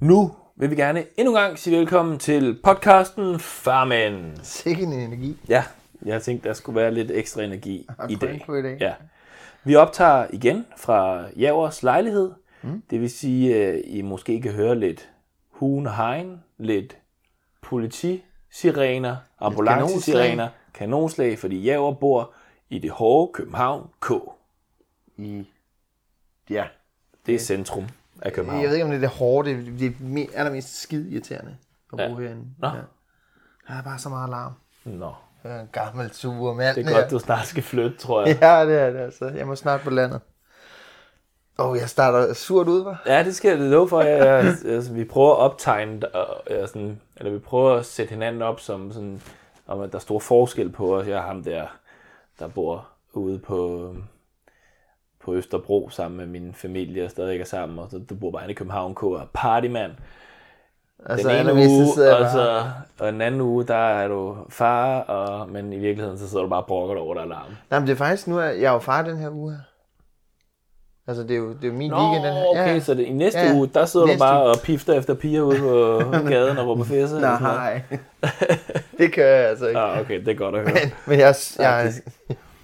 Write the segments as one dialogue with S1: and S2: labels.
S1: Nu vil vi gerne endnu en gang sige velkommen til podcasten Farmen.
S2: Sikke en energi.
S1: Ja, jeg tænkte, der skulle være lidt ekstra energi i dag.
S2: på i dag.
S1: Ja. Vi optager igen fra Javers lejlighed. Mm. Det vil sige, at I måske kan høre lidt hun og hegn, lidt politisirener, ambulancesirener, kanonslag, fordi Javer bor i det hårde København K.
S2: I, ja.
S1: Det er centrum af København.
S2: Jeg ved ikke, om det er det hårde. Det, det er me- allermest skide irriterende at
S1: Ja.
S2: bruge herinde.
S1: Nå.
S2: Ja. Der er bare så meget larm.
S1: Nå,
S2: Jeg er en gammel sur mand.
S1: det er godt, du snart skal flytte, tror jeg.
S2: Ja, det er det altså. Jeg må snart på landet. Åh, oh, jeg starter surt ud, hva'?
S1: Ja, det skal jeg love for. Jeg, jeg, altså, vi prøver at optegne, og, sådan, eller vi prøver at sætte hinanden op som sådan, om at der er stor forskel på os. Jeg er ham der, der bor ude på, på Østerbro sammen med min familie og stadig er sammen. Og så du bor bare i København K. og partymand.
S2: Altså,
S1: Den ene uge, og, så, og den anden uge, der er du far, og, men i virkeligheden, så sidder du bare og brokker dig over, der er larm.
S2: Nej, men det er faktisk nu, jeg er jo far den her uge her. Altså, det er jo, det er jo min
S1: Nå,
S2: weekend den her.
S1: okay, så det, i næste
S2: Ja, ja.
S1: uge, der sidder
S2: Næste
S1: du bare
S2: uge.
S1: og pifter efter piger ude på gaden og råber noget?
S2: Nej, det gør jeg altså ikke.
S1: Ah, okay, det er godt at høre.
S2: Men, men jeg, jeg,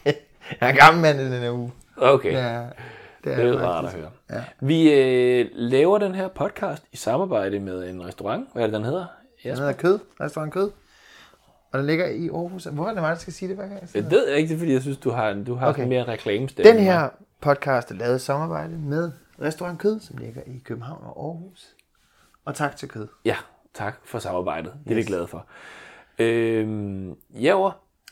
S2: jeg, jeg er gammel mand i den her uge.
S1: Okay,
S2: Ja,
S1: det
S2: det er
S1: er
S2: jeg
S1: jo rart at høre. Vi øh, laver den her podcast i samarbejde med en restaurant. Hvad er det, den hedder?
S2: Den
S1: Jasper?
S2: hedder Kød, restaurant Kød. Og den ligger i Aarhus. Hvorfor er det mig, der skal sige det hver gang? jeg
S1: Det ved jeg ikke, det er, fordi jeg synes, du har, du har
S2: Okay.
S1: mere reklamestemme.
S2: Den her podcast er lavet i samarbejde med Restaurant Kød, som ligger i København og Aarhus. Og tak til Kød.
S1: Ja, tak for samarbejdet. Det er vi glade for. Øhm, Javer,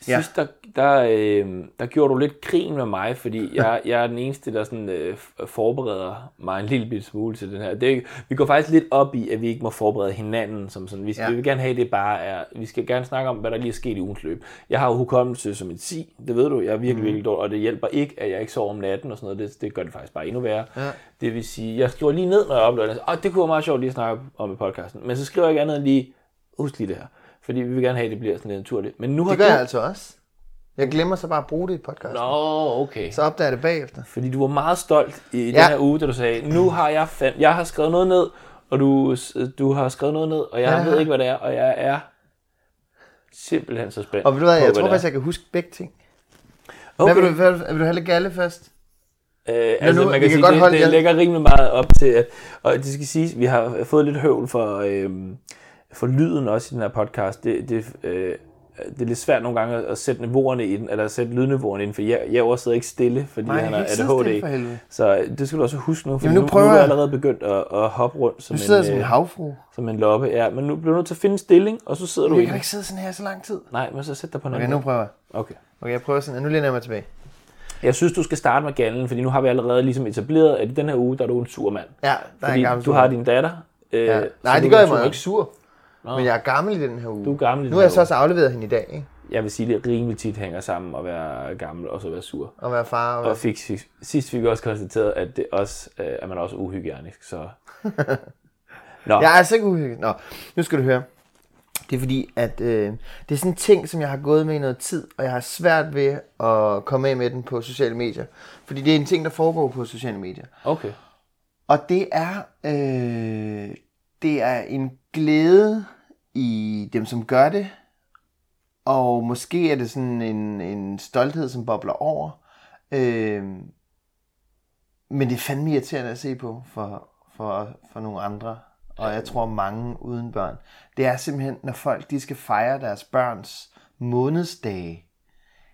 S2: Ja.
S1: sidst der, der, øhm, der gjorde du lidt grin med mig, fordi jeg, jeg er den eneste, der sådan, øh, forbereder mig en lille smule til den her. Det, er- vi går faktisk lidt op i, at vi ikke må forberede hinanden. Som sådan. Vi, skal,
S2: Ja.
S1: vi vil gerne have, det bare er... Vi skal gerne snakke om, hvad der lige er sket i ugens løb. Jeg har jo hukommelse som en si, det ved du. Jeg er virkelig,
S2: Mhm.
S1: virkelig dårlig, og det hjælper ikke, at jeg ikke sover om natten og sådan noget. Det, det gør det faktisk bare endnu værre.
S2: Ja.
S1: Det vil sige, jeg skriver lige ned, når jeg oplever det. Og det kunne være meget sjovt lige at snakke om i podcasten. Men så skriver jeg ikke andet end lige, husk lige det her. Fordi vi vil gerne have, at det bliver sådan lidt naturligt. Men nu har
S2: Det gør
S1: du...
S2: jeg altså også. Jeg glemmer så bare at bruge det i podcast.
S1: Nå, okay.
S2: Så opdager jeg det bagefter.
S1: Fordi du var meget stolt i ja. Den her uge, da du sagde, nu har jeg fem, jeg har skrevet noget ned, og du, du har skrevet noget ned, og jeg
S2: Ja.
S1: ved ikke, hvad det er, og jeg er simpelthen så spændt
S2: Og ved du hvad,
S1: på,
S2: jeg tror
S1: det
S2: faktisk, jeg kan huske begge ting.
S1: okay.
S2: Hvad vil du, hvad, vil du have lidt galle først?
S1: Øh, altså,
S2: nu-
S1: man kan
S2: kan
S1: sige,
S2: godt
S1: det,
S2: holde
S1: det
S2: jer-
S1: lægger rimelig meget op til, at, og det skal siges, vi har fået lidt høvl for, øhm, for lyden også i den her podcast. Det, det, øh, det er lidt svært nogle gange at sætte niveauerne i den, eller at sætte lydniveauerne i den, for jeg, jeg også sidder ikke stille, fordi
S2: Nej, jeg
S1: han
S2: kan
S1: er ADHD. Så øh, det skal du også huske nu, for
S2: Jamen, nu
S1: nu,
S2: prøver
S1: nu er du
S2: jeg.
S1: allerede begyndt at, at hoppe rundt som
S2: Du sidder
S1: en,
S2: som en
S1: øh,
S2: havfru.
S1: som en loppe. Ja, men nu bliver du nødt til at finde en stilling, og så sidder du
S2: Jeg
S1: i
S2: kan
S1: den.
S2: ikke sidde sådan her så lang tid.
S1: Nej, men så sæt dig på en
S2: Okay, nu prøver jeg.
S1: Okay.
S2: Okay, jeg prøver sådan. Nu læner jeg mig tilbage.
S1: Jeg synes, du skal starte med gallen, fordi nu har vi allerede ligesom etableret, at i den her uge, der er du en sur mand.
S2: Ja, der er
S1: Fordi
S2: en gammel
S1: du har din datter. Øh,
S2: Ja. Nej,
S1: du
S2: det gør jeg mig ikke sur. Men jeg er gammel i den her uge.
S1: Du er gammel i
S2: Nu har jeg så også afleveret hende i dag, ikke?
S1: Jeg vil sige, det rimelig tit hænger sammen at være gammel og så være sur.
S2: At være far og
S1: Og fik, sidst fik vi også konstateret, at, det også, øh, at man også er uhygienisk. Så... Nå,
S2: Jeg er altså ikke uhyggelig. Nå, nu skal du høre. Det er fordi, at øh, det er sådan en ting, som jeg har gået med i noget tid, og jeg har svært ved at komme af med den på sociale medier. Fordi det er en ting, der foregår på sociale medier.
S1: Okay.
S2: Og det er, øh, det er en glæde i dem, som gør det. Og måske er det sådan en, en stolthed, som bobler over. Øh, men det er fandme irriterende at se på for, for, for nogle andre. Og jeg tror mange uden børn. Det er simpelthen, når folk de skal fejre deres børns månedsdage.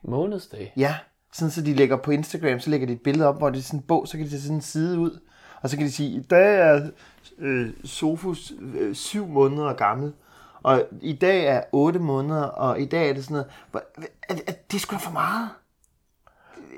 S1: Månedsdag.
S2: Ja, sådan så de lægger på Instagram, så lægger de et billede op, hvor det er sådan en bog, så kan de tage sådan en side ud. Og så kan de sige, i dag er øh, Sofus øh, syv måneder gammel. Og i dag er 8 måneder, og i dag er det sådan noget. Hvor- Er, er, det er sgu da for meget.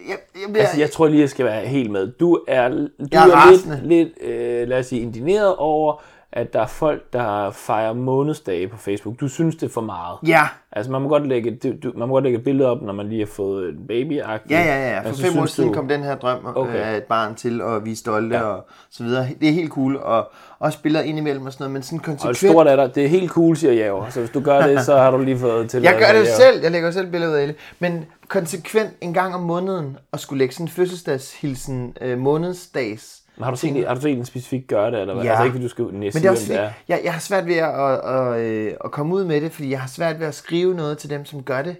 S2: Jeg, jeg, bliver,
S1: Altså, jeg tror lige, jeg skal være helt med. Du er, du
S2: Jeg er
S1: er lidt, lidt øh, lad os sige, indineret over, at der er folk, der fejrer månedsdage på Facebook. Du synes, det er for meget.
S2: Ja,
S1: Altså, man må godt lægge, du, man må godt lægge et billede op, når man lige har fået en baby
S2: ja, ja, ja. For
S1: altså,
S2: fem år siden
S1: du-
S2: kom den her drøm
S1: Okay.
S2: okay. af et barn til, og vi er stolte
S1: Ja.
S2: og så videre. Det er helt cool, og også billeder indimellem og sådan noget, men sådan
S1: Og
S2: konsekvent.
S1: stort er der, det er helt cool, siger Javer. Så hvis du gør det, så har du lige fået til
S2: Jeg gør det jo selv, jeg lægger jo selv billeder af det. Men konsekvent en gang om måneden at skulle lægge sådan en fødselsdagshilsen øh, månedsdags.
S1: Men har du, set, har du set en specifik gøre det, eller hvad?
S2: Ja.
S1: Altså ikke, fordi du skal næste
S2: Men det er også
S1: hvem det er.
S2: jeg, jeg har svært ved at, at, at, øh, at komme ud med det, fordi jeg har svært ved at skrive noget til dem, som gør det,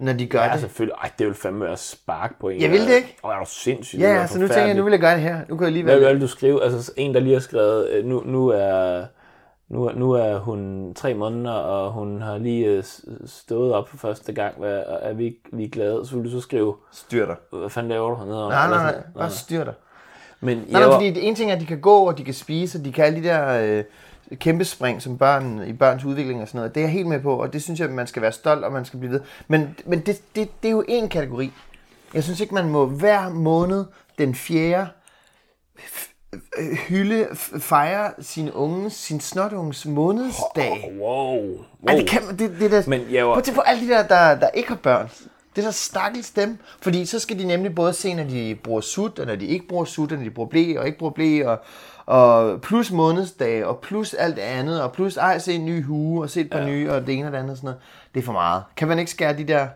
S2: når de gør
S1: Ja,
S2: det.
S1: selvfølgelig. Ej, det vil fandme være spark på en.
S2: Jeg vil det ikke.
S1: Åh, er du sindssygt.
S2: Ja, ja, så nu tænker jeg, nu vil jeg gøre det her. Nu kan jeg lige
S1: Hvad
S2: være
S1: vil du skrive? Altså en, der lige har skrevet, øh, nu, nu er... Nu, er- nu er hun tre måneder, og hun har lige øh, stået op for første gang. Hvad, er vi ikke lige glade? Så vil du så skrive,
S2: styr dig.
S1: hvad fanden laver du hernede?
S2: Nej, nej, nej, bare styr dig.
S1: Men
S2: Nej,
S1: jeg
S2: nej,
S1: var,
S2: fordi det ene ting er, at de kan gå, og de kan spise, og de kan alle de der øh, kæmpe spring, som børn i børns udvikling og sådan noget. Det er jeg helt med på, og det synes jeg, man skal være stolt, og man skal blive ved. Men, men det, det, det er jo en kategori. Jeg synes ikke, man må hver måned den fjerde hylde, fejre sin unge, sin snotunges månedsdag.
S1: wow, wow.
S2: Ej, det kan man, det, det der,
S1: Men jeg var-
S2: Prøv at på alle de der, der, der ikke har børn. Det er der stakkels dem. Fordi så skal de nemlig både se, når de bruger sut, og når de ikke bruger sut, og når de bruger blæ og ikke bruger blæ, og, og plus månedsdag, og plus alt andet, og plus, ej, se en ny hue, og se et par ja. nye, og det ene og det andet og sådan noget. Det er for meget. Kan man ikke skære de der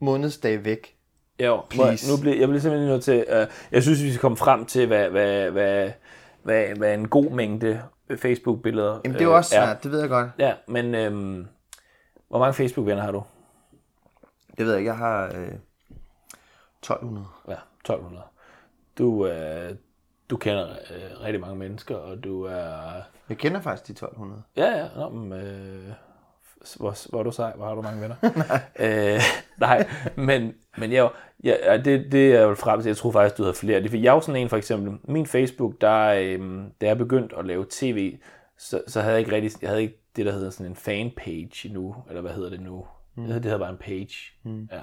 S2: månedsdage væk?
S1: Jo,
S2: Please.
S1: nu bliver, jeg bliver simpelthen nødt til, uh, jeg synes, vi skal komme frem til, hvad, hvad, hvad, hvad, hvad en god mængde Facebook-billeder
S2: Jamen, det er jo
S1: øh,
S2: også svært, det ved jeg godt.
S1: Ja, men øhm, hvor mange Facebook-venner har du?
S2: Det ved jeg ikke, jeg har øh, 1200.
S1: Ja, 1200. Du, øh, du kender øh, rigtig mange mennesker, og du er...
S2: Jeg kender faktisk de 1200.
S1: Ja, ja, nå, men, øh, hvor, hvor er du sej? Hvor har du mange venner? nej. Øh, nej, men, men jeg, ja, det, det er jo frem til, jeg tror faktisk, du havde flere. Det jeg er jo sådan en, for eksempel, min Facebook, der, øh, da jeg begyndte at lave tv, så, så havde jeg ikke rigtig, jeg havde ikke det, der hedder sådan en fanpage endnu, eller hvad hedder det nu? Mm. Det hedder bare en page. Mm. Ja.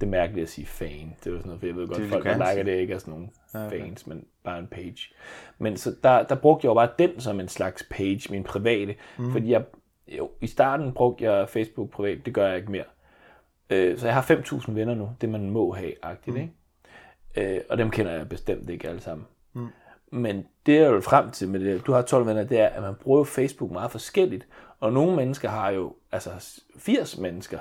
S1: Det er mærkeligt at sige fan. Det er jo sådan noget, for jeg ved godt,
S2: vil
S1: folk der liker det ikke er sådan nogle okay. fans, men bare en page. Men så der, der brugte jeg jo bare den som en slags page, min private. Mm. Fordi jeg, jo, i starten brugte jeg Facebook privat, det gør jeg ikke mere. Øh, så jeg har 5.000 venner nu, det man må have, agtigt, mm. ikke? Øh, og dem kender jeg bestemt ikke alle sammen. Mm. Men det jeg vil frem til med det, du har 12 venner, det er, at man bruger jo Facebook meget forskelligt. Og nogle mennesker har jo, altså 80 mennesker.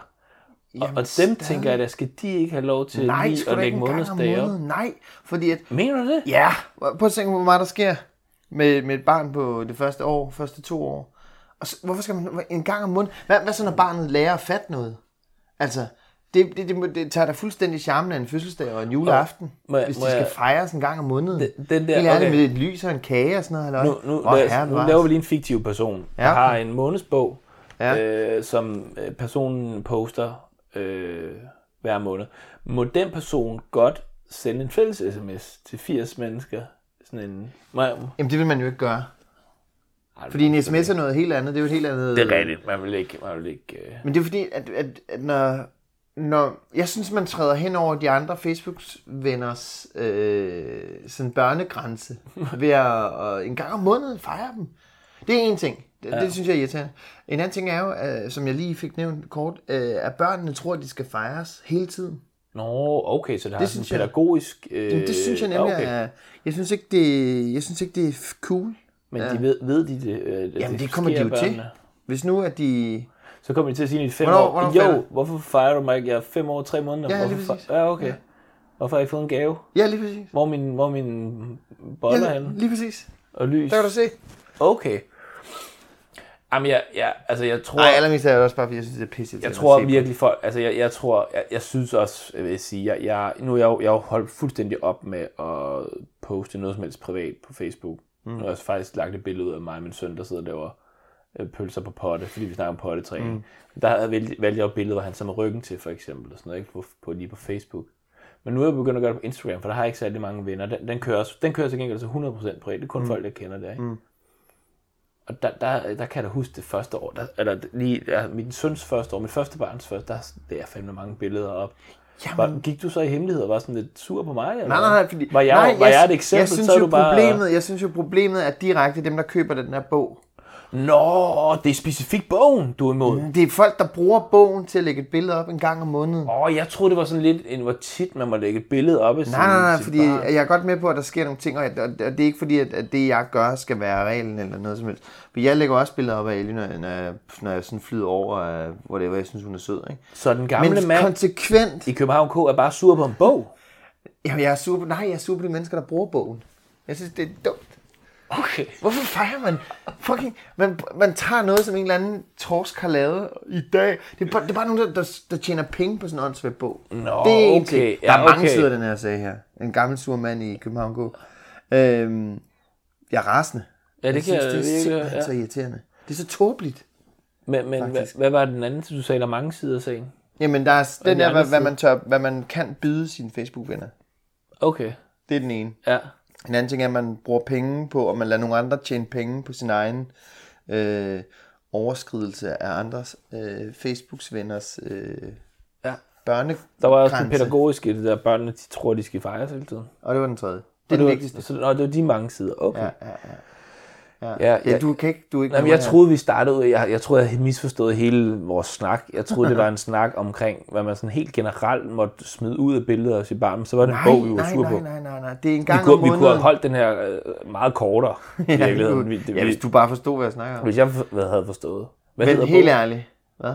S1: Og, og dem
S2: stadig.
S1: tænker jeg, der skal de ikke have lov til
S2: Nej,
S1: lige at lægge månedsdage op.
S2: måneden. Nej, fordi at
S1: Mener du det?
S2: Ja, prøv at tænke på, hvor meget der sker med, med et barn på det første år, første to år. Og så, hvorfor skal man en gang om måneden? Hvad, hvad så, når barnet lærer at fatte noget? Altså, det, det, det, det tager da fuldstændig charmen af en fødselsdag og en juleaften,
S1: Må jeg-
S2: hvis de
S1: må
S2: skal
S1: jeg-
S2: fejres en gang om måneden.
S1: Den- den der-
S2: Helt
S1: okay.
S2: med et lys og en kage og sådan noget.
S1: Nu, nu,
S2: Hvor
S1: lad,
S2: herre
S1: nu laver vi lige en fiktiv person, der
S2: Ja, okay.
S1: har en månedsbog,
S2: Ja.
S1: øh, som øh, personen poster øh, hver måned. Må den person godt sende en fælles sms til 80 mennesker? Sådan en... Må jeg,
S2: Jamen, det vil man jo ikke gøre. Fordi en sms er noget helt andet. Det er jo et helt andet...
S1: Det er rigtigt. Man vil ikke... Man vil ikke øh,
S2: Men det er fordi, at, at, at når, når... Jeg synes, man træder hen over de andre Facebook-venners øh, sådan børnegrænse ved at, at en gang om måneden fejre dem. Det er en ting. Det, ja. det synes jeg er irriterende. En anden ting er jo, øh, som jeg lige fik nævnt kort, øh, at børnene tror, at de skal fejres hele tiden.
S1: Nå, okay, så det har
S2: Det
S1: sådan en
S2: synes jeg-
S1: pædagogisk... Øh,
S2: Jamen, det synes jeg nemlig
S1: okay.
S2: er... Jeg synes ikke, det, jeg synes ikke, det er cool.
S1: Men de ved, ved de det? Øh,
S2: Jamen,
S1: det
S2: det kommer de jo til.
S1: børnene?
S2: Hvis nu, at de...
S1: Så kommer de til at sige i fem
S2: Hvornår-
S1: år,
S2: hvornår
S1: jo,
S2: fejrer-
S1: hvorfor fejrer du mig ikke? Jeg er fem år og tre måneder.
S2: Ja, lige
S1: Hvorfor
S2: præcis.
S1: Ja, okay.
S2: Ja.
S1: Hvorfor har jeg fået en gave?
S2: Ja, lige præcis.
S1: Hvor min, hvor min boller
S2: Ja,
S1: henne?
S2: lige præcis.
S1: Og lys?
S2: Der kan du se.
S1: Okay. Jamen, jeg, jeg, altså, jeg tror...
S2: Nej, allermest er det også bare, fordi jeg synes, det er pisse
S1: Jeg tror virkelig folk, altså jeg, jeg tror, jeg, jeg synes også, jeg vil sige, jeg, jeg, nu er jeg, jo- jeg holdt fuldstændig op med at poste noget som helst privat på Facebook. Mm. Nu har jeg faktisk lagt et billede ud af mig og min søn, der sidder øh, pølser på potte, fordi vi snakker om pottetræning. Mm. Der havde jeg valgt, jeg et billede, hvor han så med ryggen til, for eksempel, og sådan noget, ikke? På, på, lige på Facebook. Men nu er jeg begyndt at gøre det på Instagram, for der har jeg ikke særlig mange venner. Den, den, kører, den kører til gengæld til 100% privat. Det er kun mm. folk, jeg kender der, ikke? Mm. Og der, der, der kan jeg da huske det første år, der, eller lige ja, min søns første år, mit første barns første, der der er fandme mange billeder op. Var, gik du så i hemmelighed og var sådan lidt sur på mig? Eller?
S2: Nej, nej, fordi...
S1: Var jeg,
S2: nej,
S1: var jeg et eksempel,
S2: jeg synes
S1: så
S2: jo,
S1: du bare...
S2: problemet, Jeg synes jo, problemet er direkte dem, der køber den der bog.
S1: Nå, det er specifikt bogen, du er imod. Åh,
S2: Det er folk, der bruger bogen til at lægge et billede op en gang om måneden.
S1: oh, jeg troede, det var sådan lidt, en, hvor tit man må lægge et billede op af sin,
S2: Nej, nej, nej,
S1: sit
S2: fordi
S1: barn.
S2: jeg er godt med på, at der sker nogle ting, og jeg- og det er ikke fordi, at at det, jeg gør, skal være reglen eller noget som helst. For jeg lægger også billeder op af Ellie, når jeg, når jeg, når jeg sådan flyder over, hvor det er, hvor jeg synes, hun er sød. Ikke?
S1: Så den gamle
S2: Men
S1: mand
S2: konsekvent...
S1: i København K er bare sur på en bog?
S2: Jamen, jeg er super, nej, jeg er super på de mennesker, der bruger bogen. Jeg synes, det er dumt.
S1: Okay.
S2: Hvorfor fejrer man fucking... Man, man tager noget, som en eller anden torsk har lavet i dag. Det er bare, det er bare nogen, der, der, der tjener penge på sådan en åndssvagt bog.
S1: Nå,
S2: det er
S1: okay.
S2: ting. Der
S1: Ja,
S2: er mange
S1: okay.
S2: sider den her sag her. En gammel sur mand i København K. Øhm, jeg er rasende.
S1: Ja, det
S2: jeg
S1: kan
S2: synes,
S1: jeg
S2: det er simpelthen
S1: ja.
S2: så irriterende. Det er så tåbeligt.
S1: Men, men hvad, hvad var den anden, du sagde, der er mange sider af sagen?
S2: Jamen, der er den
S1: de
S2: der, hvad, hvad, man tør, hvad man kan byde sine Facebook-venner.
S1: Okay,
S2: Det er den ene.
S1: ja.
S2: En anden ting er, at man bruger penge på, og man lader nogle andre tjene penge på sin egen øh, overskridelse af andres øh, Facebooks venners øh,
S1: Ja.
S2: børne.
S1: Der var også en
S2: grænse.
S1: pædagogisk i det der, børnene de tror, de skal fejres hele tiden.
S2: Og det var den tredje. Det
S1: Og
S2: er den
S1: var,
S2: vigtigste.
S1: Så, nå, det var de mange sider. Okay.
S2: Ja,
S1: Ja,
S2: ja, ja.
S1: ja,
S2: Ja, du kan ikke... Du er ikke
S1: Nej, men
S2: nummer
S1: jeg troede, vi startede jeg, jeg troede, jeg havde misforstået hele vores snak. Jeg troede, det var en snak omkring, hvad man sådan helt generelt måtte smide ud af billeder af sit barn. Men så var det en
S2: Nej,
S1: bog, vi var
S2: nej,
S1: sur
S2: nej,
S1: på.
S2: nej, nej, nej. Det er en
S1: Vi
S2: gang
S1: kunne,
S2: om
S1: vi kunne have
S2: måneden.
S1: holdt den her øh, meget kortere. i
S2: Ja, det
S1: virkeligheden. Vi- det-
S2: ja, hvis du bare forstod, hvad jeg snakker om.
S1: Hvis jeg hvad havde forstået. Hvad
S2: Men helt
S1: bogen?
S2: ærligt. Hvad?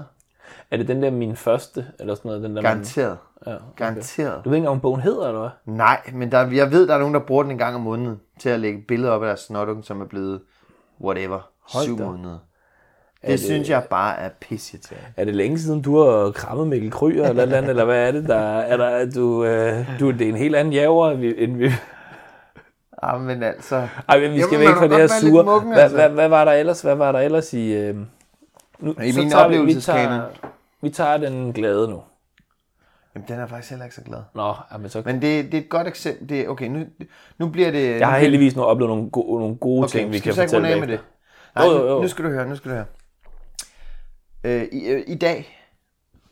S1: Er det den der min første, eller sådan noget? Den der, man-
S2: Garanteret.
S1: Ja, okay.
S2: Garanteret.
S1: Du ved ikke engang, om bogen hedder, eller hvad?
S2: Nej, men der, jeg ved, der er nogen, der bruger den en gang om måneden til at lægge billeder op af deres snotunge, som er blevet whatever,
S1: Hold
S2: syv
S1: da.
S2: måneder. Det, det synes jeg bare er pisseirriterende.
S1: Er det længe siden, du har krammet Mikkel Kryger, eller, eller, andet, eller hvad er det? Der, er der, er du, øh, du, det er en helt anden javer, end vi... Vi
S2: Ah, altså...
S1: ej, men vi skal
S2: Jamen,
S1: væk fra det her sure. Hvad,
S2: altså.
S1: hvad, hvad, var der ellers? Hvad var der ellers i... Øh, nu,
S2: I
S1: så
S2: min
S1: vi, vi,
S2: oplevelseskanon.
S1: tager, vi tager den glade nu.
S2: Jamen, den er jeg faktisk heller ikke så glad.
S1: Nå, jamen så...
S2: Men det, det er et godt eksempel. Det, okay, nu, nu bliver det...
S1: Jeg har heldigvis nu oplevet nogle, gode, nogle gode
S2: okay,
S1: ting, vi kan fortælle
S2: af med det? Nej,
S1: Jo, jo, jo.
S2: Nu, nu skal du høre, nu skal du høre. Øh, i, øh, I dag,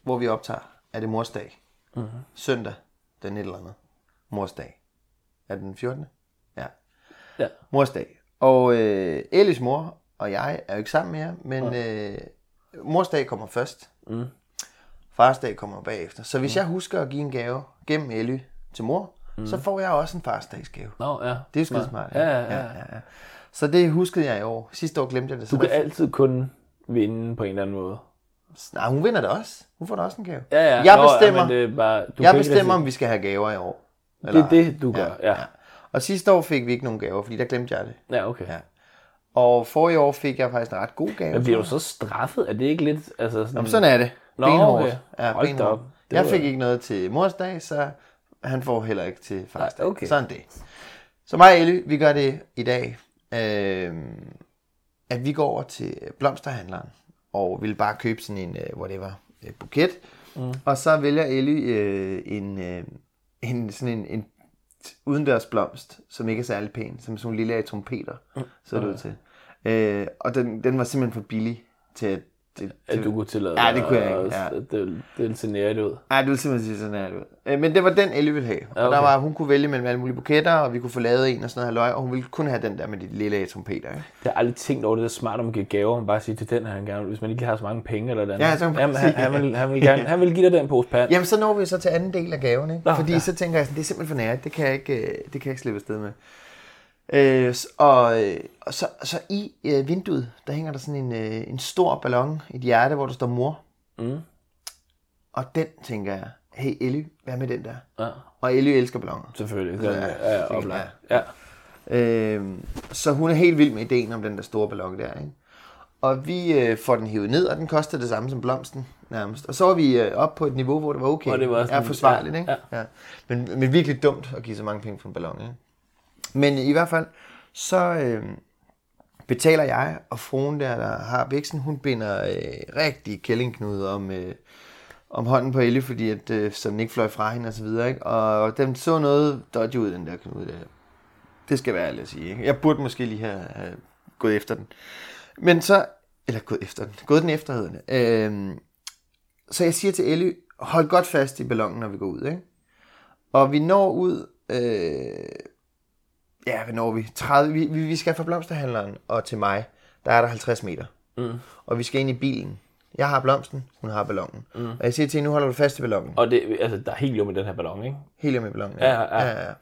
S2: hvor vi optager, er det morsdag.
S1: Mhm.
S2: Mm-hmm. Søndag, den et eller andet. Morsdag. Er den 14. Ja.
S1: Ja.
S2: Morsdag. Og øh, Ellis mor og jeg er jo ikke sammen mere, men øh, morsdag kommer først.
S1: Mm.
S2: Farsdag kommer bagefter. Så hvis jeg husker at give en gave gennem Elly til mor, mm. så får jeg også en farsdagsgave.
S1: Nå, ja.
S2: Det er jo skide smart.
S1: Ja, ja, ja.
S2: ja, ja. Så det huskede jeg i år. Sidste år glemte jeg det.
S1: Du kan altid kun vinde på en eller anden måde.
S2: Nej, hun vinder det også. Hun får da også en gave.
S1: Ja, ja.
S2: Jeg
S1: Nå,
S2: bestemmer,
S1: Ja, men det er bare, du
S2: jeg bestemmer, om vi skal have gaver i år.
S1: Det er det, du gør. Ja, ja.
S2: Og sidste år fik vi ikke nogen gaver, fordi der glemte jeg det.
S1: ja okay.
S2: Ja. Og forrige år fik jeg faktisk en ret god gave.
S1: Men bliver du så straffet? Er det ikke lidt... Altså sådan,
S2: Jamen, sådan er det.
S1: Nå,
S2: benhårdt.
S1: okay.
S2: Ja,
S1: Hold
S2: benhårdt. Jeg fik ikke noget til morsdag, så han får heller ikke til farsdag.
S1: Nej, okay.
S2: Sådan det. Så mig og Elly, vi gør det i dag, øh, at vi går over til blomsterhandleren, og vil bare købe sådan en, øh, whatever, øh, buket. Mm. Og så vælger Elly øh, en, øh, en, sådan en, en udendørs blomst, som ikke er særlig pæn, som sådan en lille af trompeter,
S1: Mm.
S2: så det ud til. Øh, og den, den var simpelthen for billig til at... Til,
S1: At du kunne tillade
S2: Ja, det kunne jeg ikke, ja.
S1: Det, det ser nært ud.
S2: Nej, det vil simpelthen sige sådan her ud. Men det var den, Ellie ville have. Og
S1: okay.
S2: der var, hun kunne vælge mellem alle mulige buketter, og vi kunne få lavet en og sådan noget halløj, og hun ville kun have den der med de lille af trompeter. Ikke?
S1: Jeg har aldrig tænkt over det, det er smart, om man giver gaver. Man bare siger til den, han gerne hvis man ikke har så mange penge eller andet.
S2: Ja, så
S1: Jamen, han, han, vil, han, vil gerne, han vil give dig den pose pand.
S2: Jamen, så når vi så til anden del af gaven, ikke?
S1: Nå,
S2: Fordi
S1: ja.
S2: så tænker jeg sådan, det er simpelthen for nært, det kan jeg ikke, øh, det kan jeg ikke slippe afsted med. Øh, s- og, øh, og så, så i øh, vinduet, der hænger der sådan en, øh, en stor ballon, et hjerte, hvor der står mor.
S1: Mm.
S2: Og den tænker jeg, hey Ellie, hvad med den der?
S1: Ja,
S2: Og Ellie elsker balloner.
S1: selvfølgelig.
S2: Ja,
S1: Ja, ja, ja, oplagt. Ja.
S2: Øh, så hun er helt vild med ideen om den der store ballon der, ikke? Og vi øh, får den hævet ned, og den koster det samme som blomsten nærmest. Og så var vi øh, op på et niveau, hvor det var okay.
S1: Og det var sådan-
S2: ja, forsvarligt,
S1: ja,
S2: ikke? Ja. Men, men virkelig dumt at give så mange penge for en ballon, ikke? Men i hvert fald, så øh, betaler jeg, og fruen der, der har biksen, hun binder øh, rigtig kællingknude om, øh, om hånden på Ellie, fordi at, øh, så den ikke fløj fra hende og så videre, ikke? Og den så noget dodgy ud, den der knude der. Det skal være ærligt at sige, ikke? Jeg burde måske lige have, have gået efter den. Men så, eller gået efter den, gået den efter, hedder det. Øh, så jeg siger til Ellie, hold godt fast i ballonen, når vi går ud, ikke? Og vi når ud, øh, ja, hvad når vi? 30, vi, vi skal fra blomsterhandleren og til mig, der er der 50 meter.
S1: Mm.
S2: Og vi skal ind i bilen. Jeg har blomsten, hun har ballonen. Mm. Og jeg siger til hende, nu holder du fast i ballonen.
S1: Og det, altså, der er helium i den her ballon, ikke?
S2: Helt med ballonen.
S1: Ja, ja, ja.
S2: ja, ja.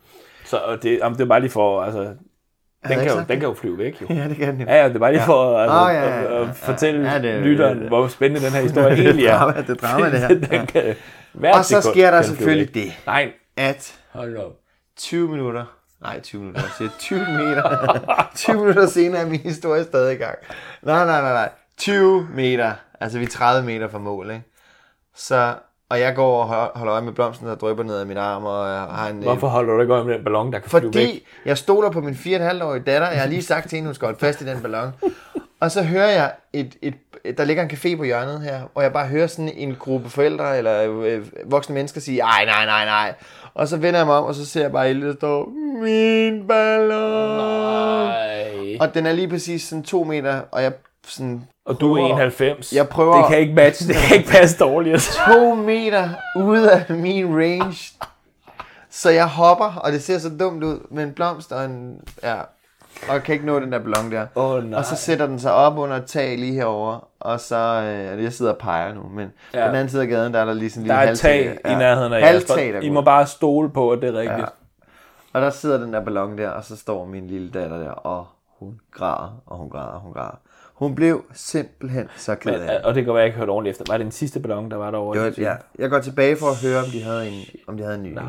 S1: Så og det, jamen, det er bare lige for, altså, den kan, jo, den
S2: det?
S1: kan jo flyve væk, jo.
S2: Ja, det kan den.
S1: Ja, ja, det er bare lige for altså,
S2: Åh, ja, ja,
S1: at,
S2: ja,
S1: at
S2: ja.
S1: fortælle
S2: Ja, det-
S1: lytteren,
S2: det-
S1: hvor spændende den her historie egentlig er.
S2: drama, det er drama, det her.
S1: den
S2: Ja.
S1: kan,
S2: Og så sker der selvfølgelig det.
S1: Nej,
S2: At
S1: hold op.
S2: 20 minutter, nej 20 minutter, jeg siger 20 meter, 20 minutter senere er min historie stadig i gang. Nej, nej, nej, nej, 20 meter, altså vi er 30 meter fra mål, ikke? Så, og jeg går og hold- holder øje med blomsten, der drypper ned af min arm, og har en... øh,
S1: Hvorfor holder du ikke øje med den ballon, der kan flyve væk?
S2: Fordi jeg stoler på min 4,5-årige datter. Jeg har lige sagt til hende, hun skal holde fast i den ballon. Og så hører jeg, et, et, der ligger en café på hjørnet her, og jeg bare hører sådan en gruppe forældre eller øh, voksne mennesker sige, ej, nej, nej, nej. Og så vender jeg mig om, og så ser jeg bare Ellie, der står, min ballon.
S1: Nej.
S2: Og den er lige præcis sådan to meter, og jeg sådan
S1: Og du er
S2: prøver-
S1: 91.
S2: Jeg prøver-
S1: Det kan ikke matche, det kan ikke passe dårligt.
S2: to meter ude af min range. Så jeg hopper, og det ser så dumt ud, med en blomst og en... Ja, og kan ikke nå den der ballon der.
S1: Åh, nej.
S2: Og så sætter den sig op under et tag lige herover og så... Øh, jeg sidder og peger nu, men ja. På den anden side af gaden, der er der lige sådan en
S1: Der
S2: lille
S1: er et tag i nærheden af
S2: Halvtag, der
S1: I
S2: går.
S1: må bare stole på, at det er rigtigt.
S2: Ja. Og der sidder den der ballon der, og så står min lille datter der, og hun græder, og hun græder, og hun græder. Hun blev simpelthen så ked af det.
S1: og det kan være, jeg ikke hørte ordentligt efter. Var det den sidste ballon, der var derovre?
S2: Jo, ja. Jeg går tilbage for at høre, om de havde en, om de havde en ny.
S1: Nej.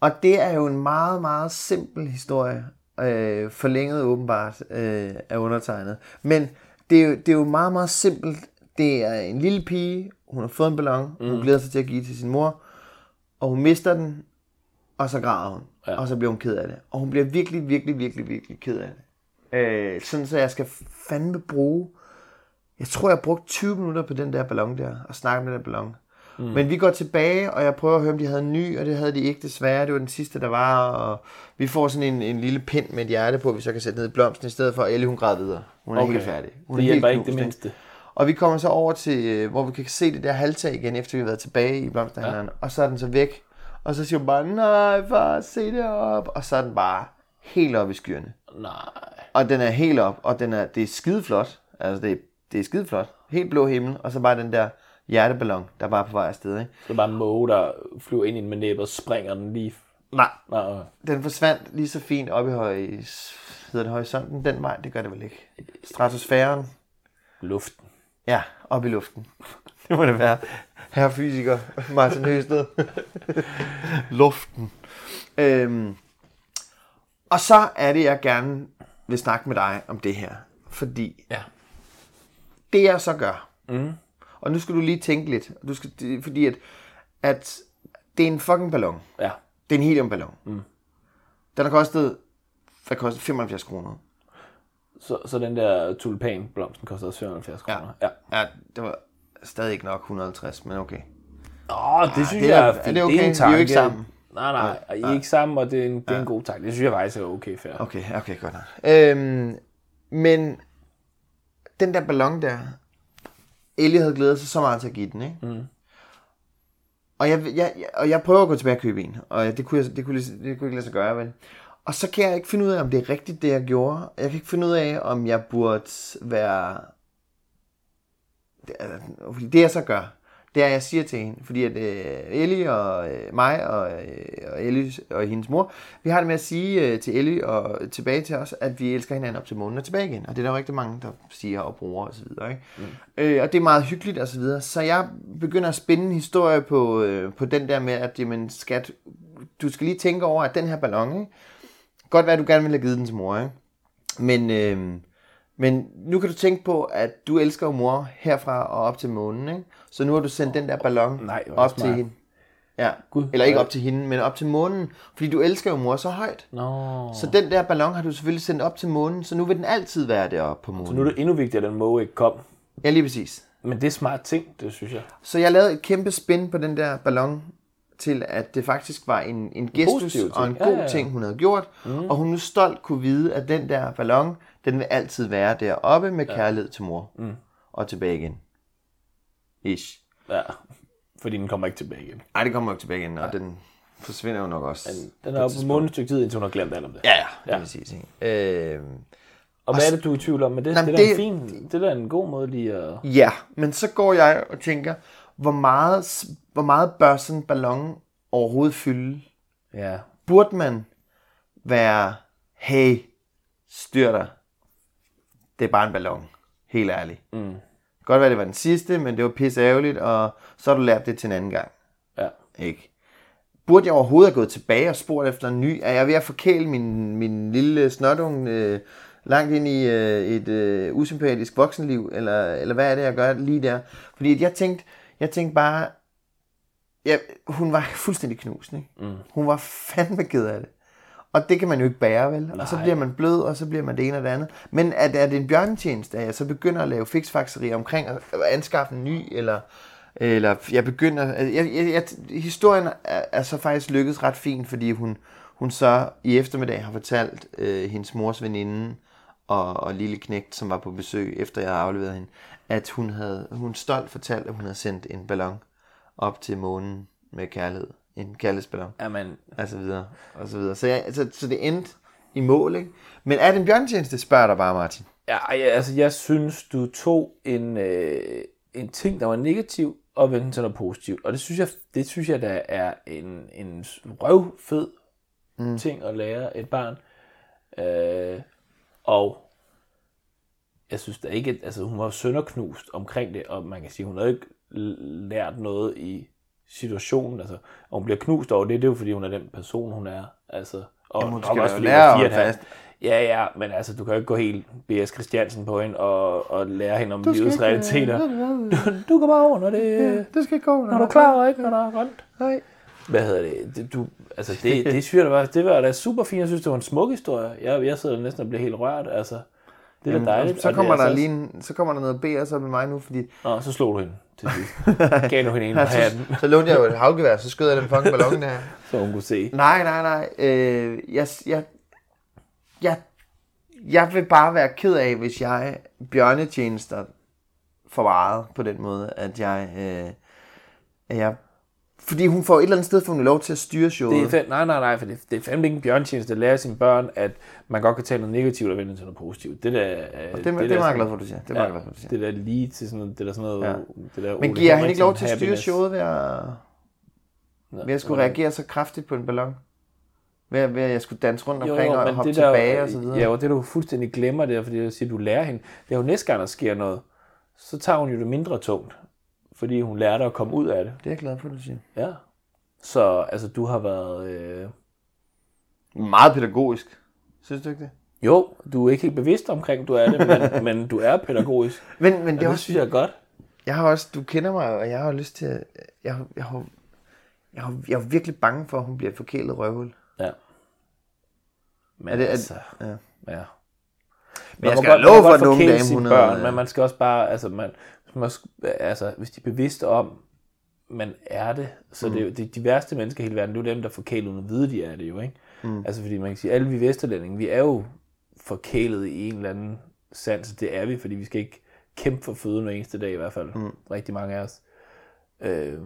S2: Og det er jo en meget, meget simpel historie, øh, forlænget åbenbart øh, af undertegnet. Men det er, jo, det er jo meget, meget simpelt. Det er en lille pige, hun har fået en ballon, mm. hun glæder sig til at give til sin mor, og hun mister den, og så græder hun, ja. Og så bliver hun ked af det. Og hun bliver virkelig, virkelig, virkelig, virkelig ked af det. Øh, sådan så jeg skal fandme bruge, jeg tror jeg har brugt 20 minutter på den der ballon der, og snakke med den ballon. Mm. Men vi går tilbage, og jeg prøver at høre, om de havde en ny, og det havde de ikke desværre. Det var den sidste, der var, og vi får sådan en, en lille pind med et hjerte på, vi så kan sætte ned i blomsten i stedet for, og Ellie hun græder videre. Hun er
S1: Okay.
S2: helt færdig. Hun
S1: Det
S2: er
S1: hjælper ikke det mindste.
S2: Og vi kommer så over til, øh, hvor vi kan se det der halvtag igen, efter vi har været tilbage i blomsterhandleren, ja. og så er den så væk. Og så siger hun bare, nej far, se det op. Og så er den bare helt op i skyerne.
S1: Nej.
S2: Og den er helt op, og den er, det er skide flot. Altså, det er, det er skide flot. Helt blå himmel, og så bare den der hjerteballon, der bare er på vej afsted, ikke?
S1: Så er det bare en måge, der flyver ind i med næbet og springer den lige.
S2: Nej.
S1: Nej,
S2: Den forsvandt lige så fint op i høj, hedder det horisonten den vej, det gør det vel ikke. Stratosfæren,
S1: luften.
S2: ja, op i luften. Det må det være. Herre fysiker, Martin Høsted. luften. Øhm, og så er det, jeg gerne vil snakke med dig om det her. Fordi
S1: Ja.
S2: det jeg så gør,
S1: Mm.
S2: Og nu skal du lige tænke lidt, du skal, det- fordi at, at det er en fucking ballon.
S1: Ja.
S2: Det er en heliumballon. Mm. Den har kostet, hvad kostet 75 kroner.
S1: Så, så den der tulipanblomsten koster også 470 kroner. Ja.
S2: ja. det var stadig ikke nok 150, men okay.
S1: Åh, det synes
S2: det er-
S1: jeg
S2: er det
S1: fint.
S2: okay?
S1: en
S2: Vi er jo ikke sammen.
S1: Nej, nej, og I er ikke sammen, og det er en, det er en god tanke. Det synes jeg faktisk er okay fair.
S2: Okay, okay, godt nok. Øhm, men den der ballon der, Ellie havde glædet sig så meget til at give den, ikke? Mm. Og jeg, jeg, jeg, og jeg prøver at gå tilbage og købe en, og det kunne, jeg, det kunne, det kunne ikke lade sig gøre, vel? Og så kan jeg ikke finde ud af, om det er rigtigt, det jeg gjorde. Jeg kan ikke finde ud af, om jeg burde være... Det, altså, det jeg så gør, det er, at jeg siger til hende, fordi at øh, Ellie og øh, mig og, øh, og Ellie og hendes mor, vi har det med at sige øh, til Ellie og tilbage til os, at vi elsker hinanden op til månen og tilbage igen. Og det er der jo rigtig mange, der siger og bruger og så videre. Ikke? Mm. Øh, og det er meget hyggeligt og så videre. Så jeg begynder at spænde en historie på, øh, på den der med, at jamen, skat, du skal lige tænke over, at den her ballon, ikke? godt være, at du gerne vil have givet den til mor, ikke? Men, øh, men nu kan du tænke på, at du elsker jo mor herfra og op til månen, ikke? Så nu har du sendt den der ballon
S1: Nej,
S2: op
S1: det
S2: til
S1: smart.
S2: hende. Ja,
S1: Gud,
S2: eller ikke op til hende, men op til månen. Fordi du elsker jo mor så højt.
S1: Nå.
S2: Så den der ballon har du selvfølgelig sendt op til månen, så nu vil den altid være deroppe på månen.
S1: Så nu er det endnu vigtigere, at den måge ikke kom.
S2: Ja, lige præcis.
S1: Men det er smart ting, det synes jeg.
S2: Så jeg lavede et kæmpe spin på den der ballon, til at det faktisk var en, en gestus og en
S1: Ja,
S2: god
S1: ja, ja.
S2: ting, hun havde gjort. Mm. Og hun nu stolt kunne vide, at den der ballon, den vil altid være deroppe med kærlighed til mor. Mm. Og tilbage igen. Ish.
S1: Ja. Fordi den kommer ikke tilbage igen.
S2: Ej, det kommer jo ikke tilbage igen, og den forsvinder jo nok også.
S1: Den er jo på måneden stykke tid, indtil hun har glemt alt om det.
S2: Ja, ja,
S1: Ja.
S2: det vil sige. sige. Øh,
S1: Og hvad er det, du er i tvivl om med det?
S2: Nej,
S1: det,
S2: men
S1: er en fin, det er en god måde lige at...
S2: Ja, men så går jeg og tænker, hvor meget, hvor meget bør sådan en ballon overhovedet fylde?
S1: Ja.
S2: Burde man være, hey, styr dig. Det er bare en ballon. Helt ærligt. Mm. Godt være, det var den sidste, men det var pisse ærgerligt, og så har du lært det til en anden gang.
S1: Ja.
S2: Ikke? Burde jeg overhovedet have gået tilbage og spurgt efter en ny? Er jeg ved at forkæle min, min lille snotunge øh, langt ind i øh, et øh, usympatisk voksenliv? Eller, eller hvad er det, jeg gør lige der? Fordi jeg tænkte, jeg tænkte bare, ja, hun var fuldstændig knust. Ikke? Mm. Hun var fandme ked af det. Og det kan man jo ikke bære, vel? Nej. Og så bliver man blød, og så bliver man det ene og det andet. Men at, er det en bjørnetjeneste, at jeg så begynder at lave fiksfakseri omkring at at anskaffe en ny, eller, eller jeg begynder... Jeg, jeg, jeg, historien er, er så faktisk lykkedes ret fint, fordi hun, hun så i eftermiddag har fortalt øh, hendes mors veninde og, og lille knægt, som var på besøg, efter jeg havde afleveret hende, at hun havde hun stolt fortalt, at hun havde sendt en ballon op til månen med kærlighed. En kærlighedsballon
S1: Jamen,
S2: og så videre, og så videre. Så, jeg, så, så det endte i mål, ikke? Men er det en bjørntjeneste, spørger dig bare, Martin.
S1: ja, ej, altså jeg synes, du tog en, øh, en ting, der var negativ, og vendte til noget positivt. Og det synes jeg, det synes jeg der er en, en røvfed mm. ting at lære et barn. Øh, og jeg synes da ikke, at altså, hun var sønderknust omkring det, og man kan sige, hun havde ikke lært noget i situationen. Altså, og hun bliver knust over det, det er jo fordi, hun er den person, hun er. Altså, og
S2: Jamen, hun skal
S1: også fordi
S2: lære
S1: hun er halvt. Ja, ja, men altså, du kan jo ikke gå helt B.S. Christiansen på hende og, og lære hende om livets realiteter. Du, du går bare over, når det,
S2: Det skal gå,
S1: når du er klar, og ikke når der er grønt.
S2: Nej.
S1: Hvad hedder det? det du, altså, det, det synes jeg, det var, det var da super fint. Jeg synes, det var en smuk historie. Jeg, jeg sidder næsten og bliver helt rørt. Altså, det er da dejligt.
S2: Så kommer
S1: er
S2: der
S1: altså
S2: lige en, så kommer der noget BS op med mig nu, fordi
S1: Nå, så slog du hende til sidst. Gav du hende en på
S2: så, så lånte jeg jo et havgevær, så skød jeg den fucking ballon der.
S1: så hun kunne se.
S2: Nej, nej, nej. Øh, jeg, jeg, jeg, jeg vil bare være ked af, hvis jeg bjørnetjenester for meget på den måde, at jeg, øh, at jeg fordi hun får et eller andet sted, får hun lov til at styre showet.
S1: Det er nej, nej, nej, for det, det er fandme ikke en bjørntjeneste at lære sine børn, at man godt kan tage noget negativt og vende til noget positivt. Det der, øh,
S2: det, det, det er
S1: der
S2: meget
S1: sådan-
S2: glad for, du siger. Det er
S1: ja,
S2: glad for, du siger.
S1: Det der lige til sådan noget, det der sådan noget,
S2: Ja.
S1: det der
S2: Men giver han ikke lov til at styre showet ved at, ved at skulle reagere så kraftigt på en ballon? Ved, ved at jeg skulle danse rundt omkring og hoppe
S1: det
S2: tilbage
S1: der,
S2: og så videre?
S1: Ja, og det du fuldstændig glemmer, det er, fordi jeg siger, du lærer hende. Det er jo næste gang, der sker noget, så tager hun jo det mindre tungt, fordi hun lærte at komme ud af det.
S2: Det er jeg glad for, at du siger.
S1: Ja. Så altså, du har været... Øh...
S2: Meget pædagogisk. Synes du ikke det?
S1: Jo, du er ikke helt bevidst omkring, du er det, men, men du er pædagogisk.
S2: Men, men det
S1: Og
S2: er
S1: det
S2: også,
S1: synes jeg er godt.
S2: jeg har også, du kender mig, og jeg har lyst til at, jeg, har- jeg, har, jeg, har, jeg er virkelig bange for, at hun bliver forkælet røvhul.
S1: Ja. Men
S2: Er det- er-
S1: altså,
S2: ja.
S1: ja.
S2: Men jeg
S1: må
S2: skal love
S1: man
S2: for, at nogle
S1: sine
S2: hun er-
S1: børn, men man skal også bare, altså, man, sk- altså, hvis de er bevidste om, man er det, så mm. det, er det, de værste mennesker i hele verden, det er jo dem, der forkæler uden at vide, de er det jo, ikke? Mm. Altså, fordi man kan sige, alle vi vesterlændinge, vi er jo forkælet i en eller anden sans, det er vi, fordi vi skal ikke kæmpe for føden hver eneste dag i hvert fald, mm. rigtig mange af os. Øh,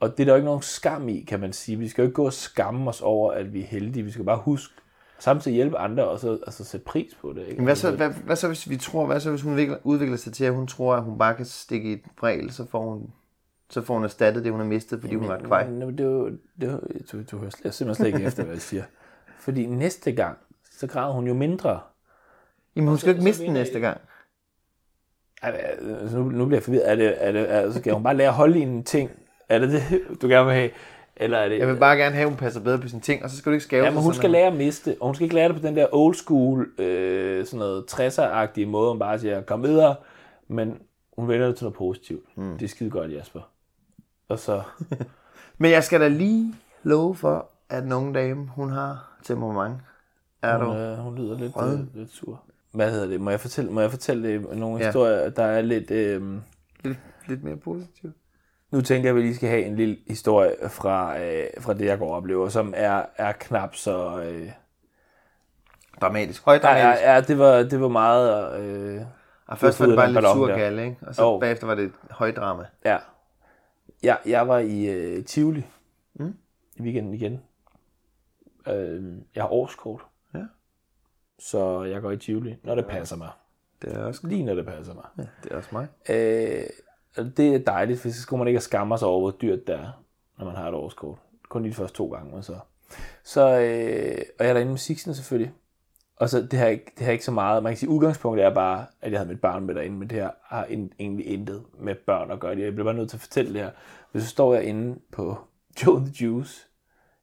S1: og det er der jo ikke nogen skam i, kan man sige. Vi skal jo ikke gå og skamme os over, at vi er heldige. Vi skal bare huske, samtidig hjælpe andre og så altså, sætte pris på det. Ikke?
S2: Men hvad så, hvad, hvad så, hvis vi tror, hvad så, hvis hun udvikler, udvikler sig til, at hun tror, at hun bare kan stikke i et bræl, så får hun Så får hun erstattet det, hun har mistet, fordi hun var et kvej.
S1: Men det var, det var, du, du hører slet- simpelthen slet ikke efter, hvad jeg siger. Fordi næste gang, så græder hun jo mindre.
S2: Jamen, hun skal jo ikke miste den næste gang.
S1: Altså, nu, nu bliver jeg forvirret. Er det, er det, er, så skal hun bare lære at holde i en ting? Er det det, du gerne vil have? Eller er det...
S2: Jeg vil bare gerne have, at hun passer bedre på sine ting, og så skal du ikke skæve
S1: Ja, men hun skal
S2: her.
S1: lære at miste, og hun skal ikke lære det på den der old school, øh, sådan noget 60'er-agtige måde, hun bare siger, kom videre, men hun vender det til noget positivt. Mm. Det er skide godt, Jasper. Og så,
S2: Men jeg skal da lige love for, at unge dame, hun har temperament. Er
S1: hun,
S2: du?
S1: øh, hun lyder lidt,
S2: Rød.
S1: øh, lidt sur. Hvad hedder det? Må jeg fortælle, må jeg fortælle det, nogle
S2: Ja.
S1: historier, der er lidt... Øh,
S2: Lidt, lidt mere positiv.
S1: Nu tænker jeg, at vi lige skal have en lille historie fra, øh, fra det, jeg går og oplever, som er, er knap så... Øh,
S2: Dramatisk. Højt
S1: ja,
S2: dramatisk.
S1: ja, det var, det var meget... Øh,
S2: Og først var det bare lidt
S1: ballon
S2: sur
S1: der.
S2: galle, ikke? Og så
S1: Jo.
S2: bagefter var det et højdrama.
S1: Ja. Jeg, jeg var i øh, Tivoli mm. i weekenden igen. Øh, jeg har årskort.
S2: Ja.
S1: Så jeg går i Tivoli, når det passer mig.
S2: Det er også,
S1: Lige når det passer mig.
S2: ja, det er også mig.
S1: Øh, Altså, det er dejligt, for så skulle man ikke skamme sig over, hvor dyrt det er, når man har et årskort. Kun lige de første to gange, og så. Så, øh, og jeg er derinde med Sixten selvfølgelig. Og så det her, ikke, det her ikke så meget. Man kan sige, udgangspunktet er bare, at jeg havde mit barn med derinde, men det her har en- egentlig intet med børn at gøre. Jeg bliver bare nødt til at fortælle det her. Hvis så står jeg inde på Joe the Juice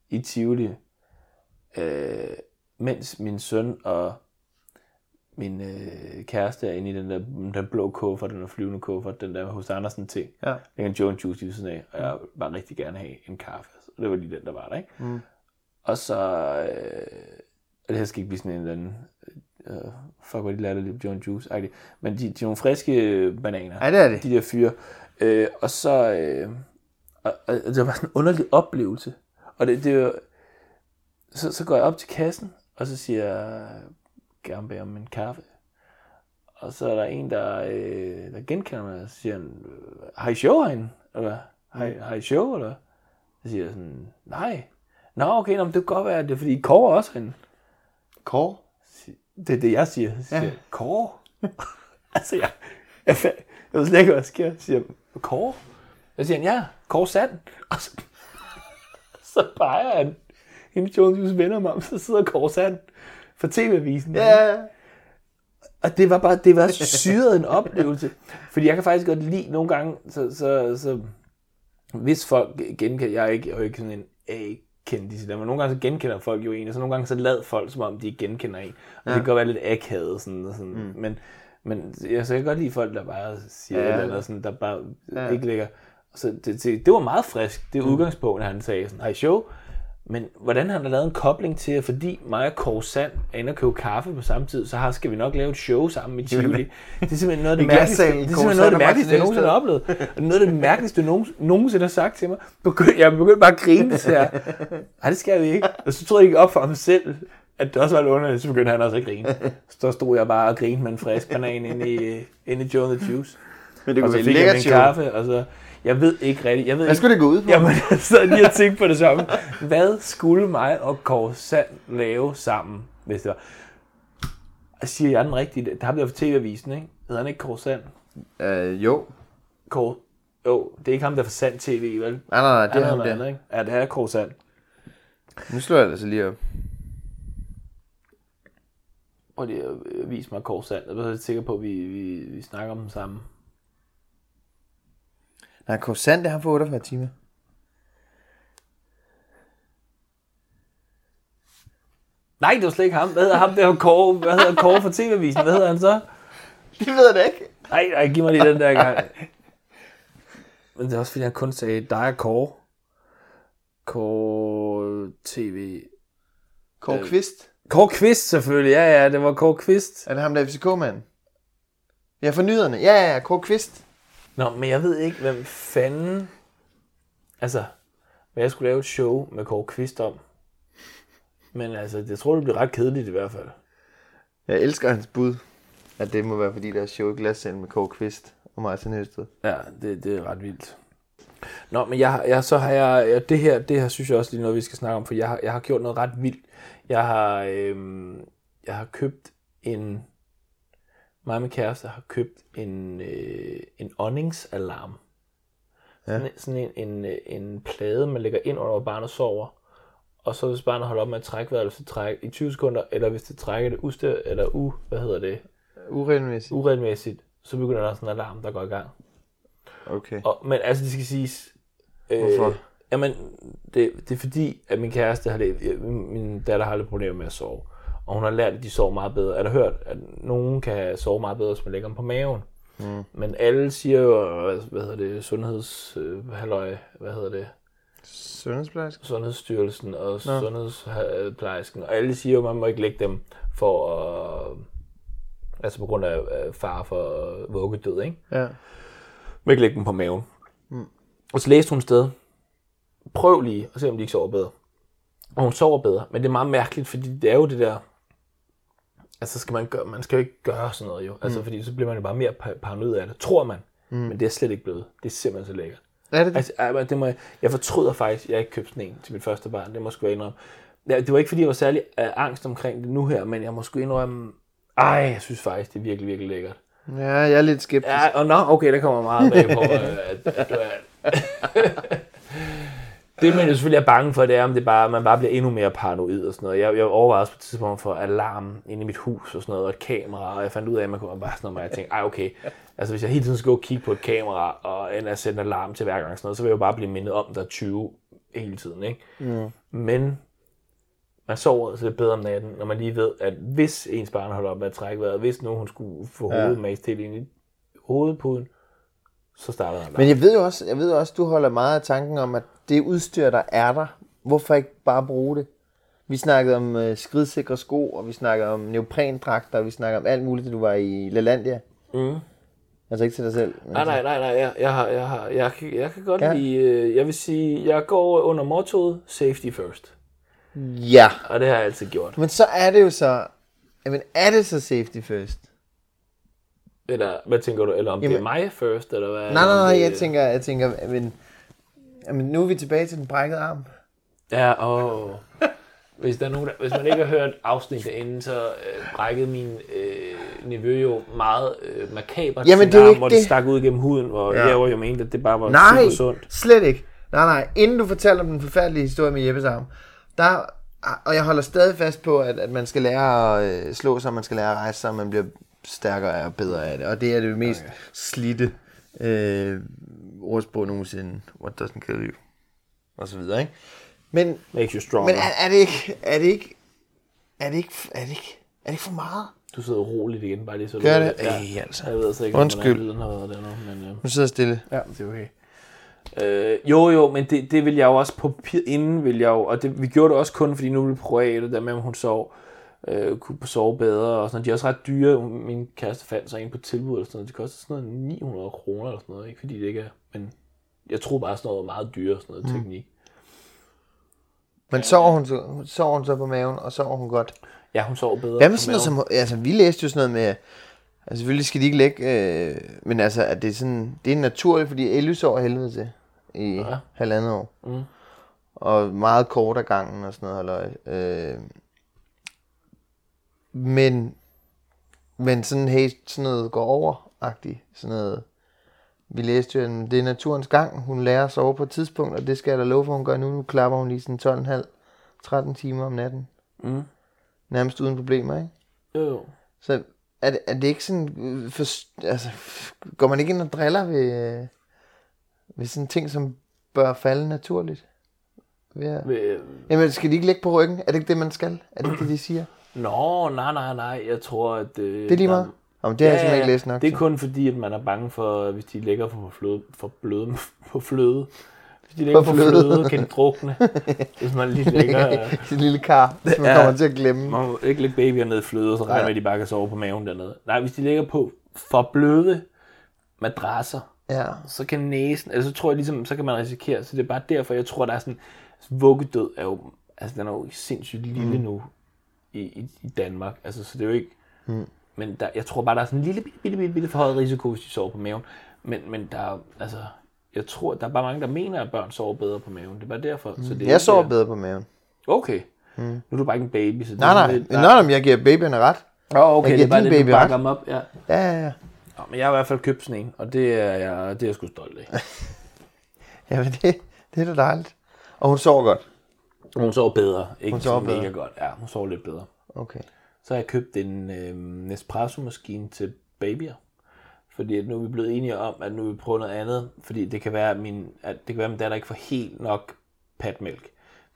S1: i Tivoli, øh, mens min søn og min øh, kæreste er inde i den der den blå kuffert, den der flyvende kuffert, den der hos Andersen ting.
S2: Ja.
S1: Er en Joe and Juice i siden af, og jeg vil bare rigtig gerne have en kaffe. Og det var lige den, der var der, ikke? Mm. Og så, øh, og det her skal ikke blive sådan en eller anden, øh, fuck, hvor de lærte lidt Joe and Juice, -agtigt. men de, de er nogle friske bananer.
S2: Ja, det er det.
S1: De der fyre. Øh, og så, øh, og, og, det var sådan en underlig oplevelse. Og det, det var, så, så går jeg op til kassen, og så siger jeg, gerne bede om en kaffe. Og så er der en, der, øh, der genkender mig, og siger øh, har I show herinde? Eller, har, I- har I show, eller? Så siger jeg sådan, nej. Nå, okay, nå, det kan godt være, det er fordi Kåre også herinde.
S2: Kåre?
S1: Det er det, jeg siger. Så siger jeg, Kåre? altså, jeg, jeg, fa- jeg ved slet ikke, hvad der sker. Så siger jeg, Kåre? Så siger han, ja, Kåre Sand. Og så, så peger han hende Jones venner mig så sidder Kåre Sand for TV-avisen.
S2: Ja,
S1: Og det var bare, det var syret en oplevelse. Fordi jeg kan faktisk godt lide nogle gange, så, så, så hvis folk genkender, jeg er ikke, jeg er ikke sådan en A-kendis, men nogle gange så genkender folk jo en, og så nogle gange så lad folk, som om de ikke genkender en. Og ja. det kan godt være lidt akavet, sådan, og sådan. Mm. men, men jeg, så jeg kan godt lide folk, der bare siger ja. Et eller andet, sådan, der bare ja. Ikke ligger. Så det, det, det, var meget frisk, det udgangspunkt, at han sagde sådan, hej show, men hvordan han har lavet en kobling til, at fordi mig og Kåre Sand er inde og købe kaffe på samme tid, så har, skal vi nok lave et show sammen i Tivoli. Det er simpelthen noget af det mærkeligste, det er simpelthen noget af det
S2: og
S1: mærkeligste, jeg nogensinde har oplevet. Og det noget af det mærkeligste, du nogen, nogensinde har sagt til mig. Begy- Jeg begyndte bare at grine, så jeg, nej, det skal vi ikke. Og så troede jeg ikke op for ham selv, at det også var lidt underligt, så begyndte han også at grine. Så stod jeg bare og grinede med en frisk banan inde i, inde i Joe the Juice.
S2: Men det
S1: Og
S2: kunne
S1: så
S2: være
S1: fik jeg min kaffe, og så, jeg ved ikke rigtigt, jeg ved
S2: Hvad
S1: ikke,
S2: skulle det gå ud på?
S1: Jamen, jeg sad lige og tænkte på det samme. Hvad skulle mig og Kåre Sand lave sammen, hvis det var? Jeg siger jeg den rigtige? Det har vi fra TV-avisen, ikke? Hedder han ikke Kåre Sand?
S2: Øh, jo.
S1: Kåre. Jo, det er ikke ham, der er fra Sand TV, vel?
S2: Nej, nej, nej, det er
S1: er
S2: ham der.
S1: andet, ikke? Ja, det er Kåre Sand.
S2: Nu slår jeg altså lige op.
S1: Prøv lige at vise mig Kåre Sand. Jeg er sikker på, at vi, vi, vi snakker om den samme.
S2: Nej, Kåre Sand, det er ham for 48 timer.
S1: Nej, det var slet ikke ham. Hvad hedder ham der Kåre? Hvad hedder Kåre fra TV-avisen? Hvad hedder han så?
S2: Det ved jeg da ikke.
S1: Nej, nej, giv mig lige den der gang. Men det er også fordi, han kun sagde dig og Kåre. Kåre TV.
S2: Kåre
S1: Øh.
S2: Kvist.
S1: Kåre Kvist selvfølgelig, ja ja, det var Kåre Kvist.
S2: Er det ham der FCK-mand? Ja, for nyhederne. Ja, ja, ja, Kåre Kvist.
S1: Nå, men jeg ved ikke, hvem fanden... Altså, hvad jeg skulle lave et show med Kåre Kvist om. Men altså, jeg tror, det bliver ret kedeligt i hvert fald.
S2: Jeg elsker hans bud. At det må være, fordi der er show i glassalen med Kåre Kvist og Martin Høsted.
S1: Ja, det, det er ret vildt. Nå, men jeg, jeg, så har jeg, jeg, det her, det her synes jeg også lige noget, vi skal snakke om, for jeg har, jeg har gjort noget ret vildt. Jeg har, øhm, jeg har købt en, mig og min kæreste har købt en, øh, en åndingsalarm, Sådan, sådan en, en, øh, en plade, man lægger ind under, hvor barnet sover. Og så hvis barnet holder op med at trække vejret, hvis det trækker i 20 sekunder, eller hvis det trækker det uste, eller u, hvad hedder det,
S2: Uregelmæssigt.
S1: uregelmæssigt, så begynder der sådan en alarm, der går i gang.
S2: Okay.
S1: Og, men altså, det skal siges... Øh,
S2: Hvorfor?
S1: Jamen, det, det er fordi, at min kæreste har det, min, min datter har lidt problemer med at sove. Og hun har lært, at de sover meget bedre. Jeg har hørt, at nogen kan sove meget bedre, hvis man lægger dem på maven. Mm. Men alle siger jo, hvad, hedder det, sundheds... Øh, halløj, hvad hedder det?
S2: Sundhedsplejerske?
S1: Sundhedsstyrelsen og sundhedsplejersken. Og alle siger jo, at man må ikke lægge dem for at... Altså på grund af af far for vuggedød, ikke?
S2: Ja.
S1: må ikke lægge dem på maven. Mm. Og så læste hun et sted, prøv lige at se, om de ikke sover bedre. Og hun sover bedre, men det er meget mærkeligt, fordi det er jo det der, altså skal man, gøre, man skal jo ikke gøre sådan noget jo, altså
S2: Mm.
S1: fordi så bliver man jo bare mere pa- paranoid af det, tror man, mm. men det er slet ikke blevet, det er simpelthen så lækkert.
S2: Er det det?
S1: Altså, det må jeg, jeg fortryder faktisk, at jeg ikke købte sådan en til mit første barn, det må jeg sgu indrømme. Ja, det var ikke fordi, jeg var særlig uh, angst omkring det nu her, men jeg må sgu indrømme, ej, jeg synes faktisk, det er virkelig, virkelig lækkert.
S2: Ja, jeg er lidt skeptisk.
S1: Ja, og nå, okay, der kommer meget bag på, øh, at, at du er... det, man jo selvfølgelig er bange for, det er, om det bare, man bare bliver endnu mere paranoid og sådan noget. Jeg, jeg overvejede også på et tidspunkt for alarm inde i mit hus og sådan noget, og et kamera, og jeg fandt ud af, at man kunne bare sådan noget, og jeg tænkte, ej okay, altså hvis jeg hele tiden skal gå og kigge på et kamera, og end at sætte en alarm til hver gang, sådan noget, så vil jeg jo bare blive mindet om, der er 20 hele tiden, ikke? Mm. Men man sover så lidt bedre om natten, når man lige ved, at hvis ens barn holder op med at trække vejret, hvis nu hun skulle få
S2: Ja.
S1: hovedet mast til ind i hovedpuden, så starter en
S2: Men jeg ved jo også, jeg ved jo også, du holder meget af tanken om, at det udstyr, der er der, hvorfor ikke bare bruge det? Vi snakkede om øh, skridsikre sko, og vi snakkede om neoprendragter, og vi snakkede om alt muligt, da du var i Lalandia.
S1: Mm.
S2: Altså ikke til dig selv.
S1: Nej, nej, nej, nej, jeg, jeg, har, jeg, har, jeg, kan, jeg kan godt
S2: Ja.
S1: lide, øh, jeg vil sige, jeg går under mottoet safety first.
S2: Ja,
S1: Og det har jeg altid gjort.
S2: men så er det jo så, jamen er det så safety first?
S1: Eller, hvad tænker du, eller om
S2: Jamen-
S1: det er mig first, eller hvad?
S2: Nej, nej, nej, jeg tænker, jeg tænker, men, jamen, nu er vi tilbage til den brækkede arm.
S1: Ja, åh. Hvis, der er nogen, der, hvis man ikke har hørt afsnittet inden, så øh, brækkede min øh, nevø jo meget øh, makabert
S2: Jamen, det er
S1: arm, hvor det
S2: det.
S1: stak ud gennem huden, hvor
S2: Ja.
S1: jeg var jo mente, at det bare var
S2: Nej,
S1: super sundt.
S2: slet ikke. Nej, nej. Inden du fortæller om den forfærdelige historie med Jeppes arm, der, og jeg holder stadig fast på, at, at man skal lære at øh, slå sig, man skal lære at rejse sig, og man bliver stærkere og bedre af det. Og det er det mest okay. slidte øh, ordsprog nogensinde. What doesn't kill you. Og så videre, ikke? Men,
S1: Makes you stronger.
S2: men er, er, det ikke, er det ikke, er det ikke, er det ikke, er det ikke for meget?
S1: Du sidder roligt igen, bare lige så
S2: Gør
S1: du
S2: det?
S1: Ja,
S2: Ej, altså.
S1: Jeg ved altså ikke,
S2: Undskyld.
S1: hvordan lyden har været der nu, men... Øh.
S2: Nu sidder jeg stille.
S1: Ja, det er okay. Øh, jo, jo, men det, det vil jeg jo også på papir, inden vil jeg jo, og det, vi gjorde det også kun, fordi nu ville vi prøve af det der med, om hun sov, øh, kunne sove bedre, og sådan noget. De er også ret dyre. Min kæreste fandt sig en på tilbud, eller sådan noget. Det koster sådan noget 900 kroner, eller sådan noget, ikke fordi det ikke er, men jeg tror bare sådan noget meget dyre, sådan noget mm. teknik.
S2: Men sover hun, så, sover hun så på maven, og sover hun godt?
S1: Ja, hun sov bedre.
S2: Hvad med sådan noget som, altså vi læste jo sådan noget med, altså selvfølgelig skal de ikke lægge, øh, men altså at det er sådan, det er naturligt, fordi Elly sover helvede til i ja.
S1: Ja.
S2: halvandet år.
S1: Mm.
S2: Og meget kort af gangen og sådan noget, halløj. øh, men, men sådan, hey, sådan noget går over-agtigt, sådan noget, vi læste jo, det er naturens gang, hun lærer at sove på et tidspunkt, og det skal jeg da love for, hun gør nu, nu klapper hun lige sådan 12,5-13 timer om natten,
S1: Mm.
S2: nærmest uden problemer, ikke?
S1: Jo, jo.
S2: Så er det, er det ikke sådan, øh, for, altså, går man ikke ind og driller ved, øh, ved sådan ting, som bør falde naturligt? Ved at,
S1: Ved,
S2: jamen, skal de ikke ligge på ryggen? Er det ikke det, man skal? Er det ikke det, de siger?
S1: Nå, nej, nej, nej. Jeg tror, at... Øh,
S2: Det er lige meget. Jamen, det har jeg simpelthen ikke læst nok
S1: Det er
S2: til.
S1: kun fordi, at man er bange for, hvis de ligger på fløde, for bløde, på fløde. Hvis de ligger
S2: På
S1: på
S2: fløde.
S1: fløde, kan de drukne. hvis man lige ligger...
S2: Sit lille kar, som man
S1: Ja.
S2: kommer til at glemme.
S1: Man må ikke lægge babyer ned i fløde, og så regner
S2: Ja.
S1: med, at de bare kan sove på maven dernede. Nej, hvis de ligger på for bløde madrasser,
S2: Ja.
S1: så kan næsen, altså så tror jeg ligesom, så kan man risikere, så det er bare derfor, jeg tror, der er sådan, altså, vuggedød er jo, altså den er jo sindssygt lille mm. nu i, i, i Danmark, altså så det er jo ikke, mm. Men der, jeg tror bare, der er sådan en lille, bitte, bitte, bitte, bitte forhøjet risiko, hvis de sover på maven, men, men der er, altså, jeg tror, der er bare mange, der mener, at børn sover bedre på maven, det er bare derfor. Mm. Så det er
S2: Jeg sover bedre på maven.
S1: Okay, mm. nu er du bare ikke en baby, så
S2: Nej, nej.
S1: lidt-
S2: Nå, nej, men jeg giver babyerne ret.
S1: Åh, okay,
S2: Jeg
S1: det er
S2: giver
S1: bare
S2: din
S1: det, du
S2: baby
S1: bakker
S2: ret.
S1: dem op, ja.
S2: Ja, ja, ja.
S1: Nå, men jeg har i hvert fald købt sådan en, og det er jeg, det er jeg sgu stolt af.
S2: Jamen, det, det er da dejligt. Og hun sover godt.
S1: Hun sover bedre. Ikke
S2: Hun sover
S1: sover mega
S2: bedre.
S1: godt. Ja, hun sover lidt bedre.
S2: Okay.
S1: Så har jeg købt en øh, Nespresso-maskine til babyer. Fordi at nu er vi blevet enige om, at nu vil vi prøve noget andet. Fordi det kan være, at min, at det kan være, at min datter ikke får helt nok patmælk.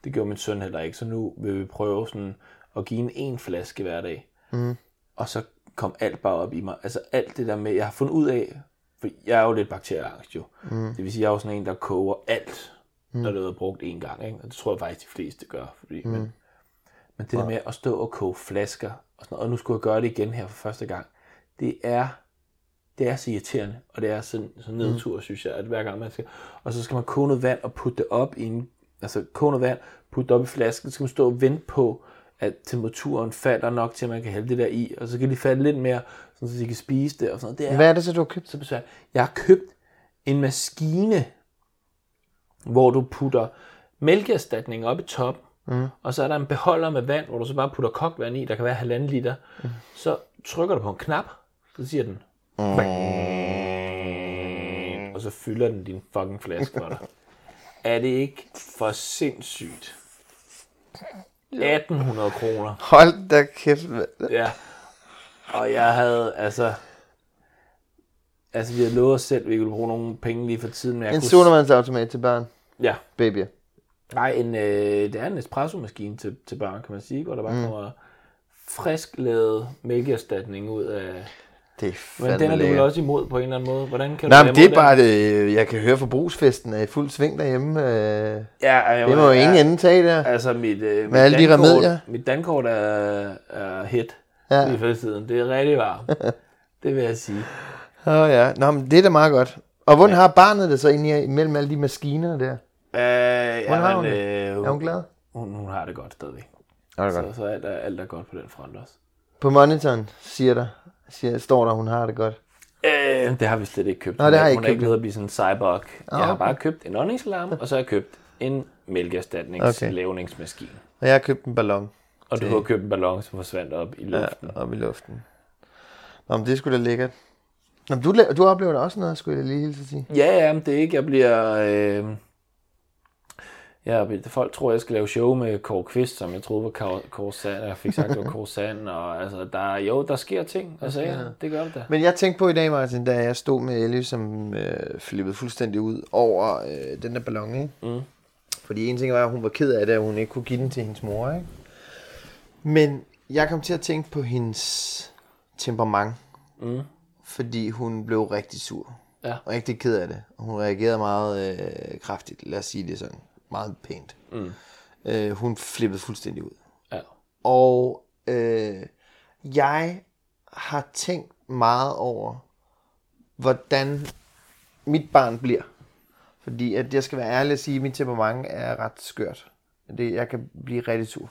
S1: Det gjorde min søn heller ikke. Så nu vil vi prøve sådan at give en en flaske hver dag. Mm. Og så kom alt bare op i mig. Altså alt det der med, jeg har fundet ud af, for jeg er jo lidt bakterieangst jo. Mm. Det vil sige, jeg er jo sådan en, der koger alt, mm. når det er brugt en gang. Ikke? Og det tror jeg faktisk, de fleste gør. Fordi, mm. men, men det der med at stå og koge flasker, og, sådan noget, og nu skulle jeg gøre det igen her for første gang, det er, det er så irriterende, og det er sådan, så nedtur, mm. synes jeg, at hver gang man skal, og så skal man koge noget vand og putte det op i en, altså koge noget vand, putte det op i flasken, så skal man stå og vente på, at temperaturen falder nok til, at man kan hælde det der i, og så kan de falde lidt mere, sådan, så de kan spise det og sådan noget. Det er
S2: Hvad er det så, du har købt?
S1: så besværligt. Jeg har købt en maskine, hvor du putter mælkeerstatning op i toppen, mm. og så er der en beholder med vand, hvor du så bare putter kogt vand i, der kan være halvanden liter. Mm. Så trykker du på en knap, så siger den, mm. og så fylder den din fucking flaske for dig. er det ikke for sindssygt? 1800 kroner.
S2: Hold da kæft. mand.
S1: Ja. Og jeg havde, altså... Altså, vi havde lovet os selv, at vi ville bruge nogle penge lige for tiden. Men jeg
S2: En
S1: kunne...
S2: sodavandsautomat til børn.
S1: Ja.
S2: Babyer.
S1: Nej, en, øh, det er en espresso-maskine til, til børn, kan man sige, hvor der bare mm. kommer frisk lavet mælkeerstatning ud af...
S2: Det er
S1: Men den er du vel også imod på en eller anden måde. Hvordan kan
S2: Nej,
S1: du
S2: men det er
S1: imod
S2: bare
S1: den?
S2: det, jeg kan høre forbrugsfesten er i fuld sving derhjemme. Øh,
S1: Ja, jeg,
S2: det må jo ingen ende tage der.
S1: Altså, mit, øh,
S2: Med alle de
S1: dankort-
S2: remedier.
S1: Mit dankort er, er hit
S2: Ja.
S1: ja. lige for tiden. Det er rigtig varmt. det vil jeg sige.
S2: Åh oh, ja, Nå, men det er da meget godt. Og hvordan har barnet det så inde i- imellem alle de maskiner der?
S1: Øh,
S2: Hvordan har hun
S1: øh,
S2: Er hun glad?
S1: hun, hun har det godt stadigvæk.
S2: Er det
S1: Så, så alt, er, alt er godt på den front også.
S2: På monitoren siger der, siger, står der, hun har det godt.
S1: Øh, det har vi slet ikke købt.
S2: Nå, det har jeg
S1: hun
S2: ikke
S1: er ikke
S2: købt.
S1: ved at blive sådan en cyborg. Jeg har
S2: okay.
S1: bare købt en åndingsalarm, og så har jeg købt en mælkeerstatningslavningsmaskine.
S2: Og jeg har købt en ballon
S1: Og du har købt en ballon, som forsvandt op i luften.
S2: ja, op i luften. Nå, men det sgu da lækkert. Nå, men du, du oplever da også noget, skulle jeg lige hilse sige.
S1: Ja, ja, men det er ikke, jeg bliver... Øh, ja, folk tror, jeg skal lave show med Kåre Kvist, som jeg troede var Kåre- Sand. Jeg fik sagt, det var Kåre Sand, og altså, der, jo, der sker ting. Altså, ja, det gør det da.
S2: Men jeg tænkte på i dag, Martin, da jeg stod med Ellie, som øh, flippede fuldstændig ud over øh, den der ballon, ikke?
S1: Mm.
S2: Fordi en ting var, at hun var ked af det, at hun ikke kunne give den til hendes mor, ikke? Men jeg kom til at tænke på hendes temperament.
S1: Mm.
S2: Fordi hun blev rigtig sur.
S1: Ja.
S2: Og rigtig ked af det. Og hun reagerede meget øh, kraftigt, lad os sige det sådan. Meget pænt.
S1: Mm.
S2: Øh, hun flippede fuldstændig ud.
S1: Ja.
S2: Og øh, jeg har tænkt meget over, hvordan mit barn bliver. Fordi at jeg skal være ærlig at sige, at mit temperament er ret skørt. Det, jeg kan blive rigtig sur.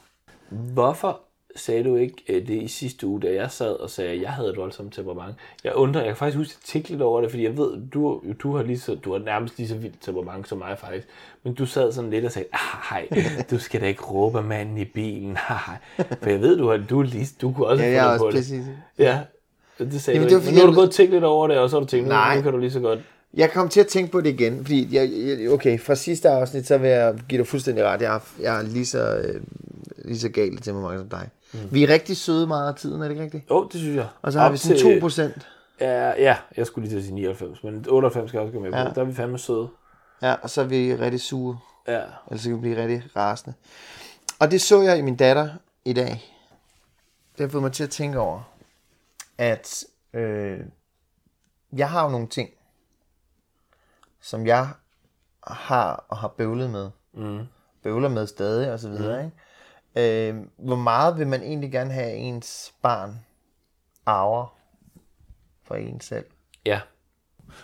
S1: Hvorfor sagde du ikke øh, det i sidste uge, da jeg sad og sagde, at jeg havde et voldsomt temperament? Jeg undrer, jeg kan faktisk huske, at jeg tænkte lidt over det, fordi jeg ved, du, du, har lige så, du har nærmest lige så vildt temperament som mig faktisk. Men du sad sådan lidt og sagde, hej, du skal da ikke råbe manden i bilen. Hej. For jeg ved, du, har, du, lige, du kunne også
S2: Ja, jeg
S1: fundet på
S2: også
S1: det.
S2: præcis.
S1: Ja, det sagde
S2: Jamen,
S1: du ikke. Men nu har du gået og tænkt lidt over det, og så har du tænkt,
S2: Nej.
S1: nu kan du lige så godt.
S2: Jeg kom til at tænke på det igen, fordi jeg, jeg, okay, fra sidste afsnit, så vil jeg give dig fuldstændig ret. Jeg er, jeg er lige så, øh, lige så galt til mig som dig. Mm. Vi er rigtig søde meget af tiden, er det ikke rigtigt?
S1: Jo, det synes jeg.
S2: Og så har
S1: Op
S2: vi sådan
S1: til-
S2: 2 procent.
S1: Ja, ja, jeg skulle lige til at sige 99, men 98 skal jeg også gå med på.
S2: Ja.
S1: Der er vi fandme søde.
S2: Ja, og så er vi rigtig sure.
S1: Ja.
S2: Ellers så kan vi blive rigtig rasende. Og det så jeg i min datter i dag. Det har fået mig til at tænke over, at øh, jeg har jo nogle ting, som jeg har og har bøvlet med.
S1: Mm.
S2: Bøvler med stadig og så videre. Mm. Ikke? Øh, hvor meget vil man egentlig gerne have ens barn arver for en selv?
S1: Ja.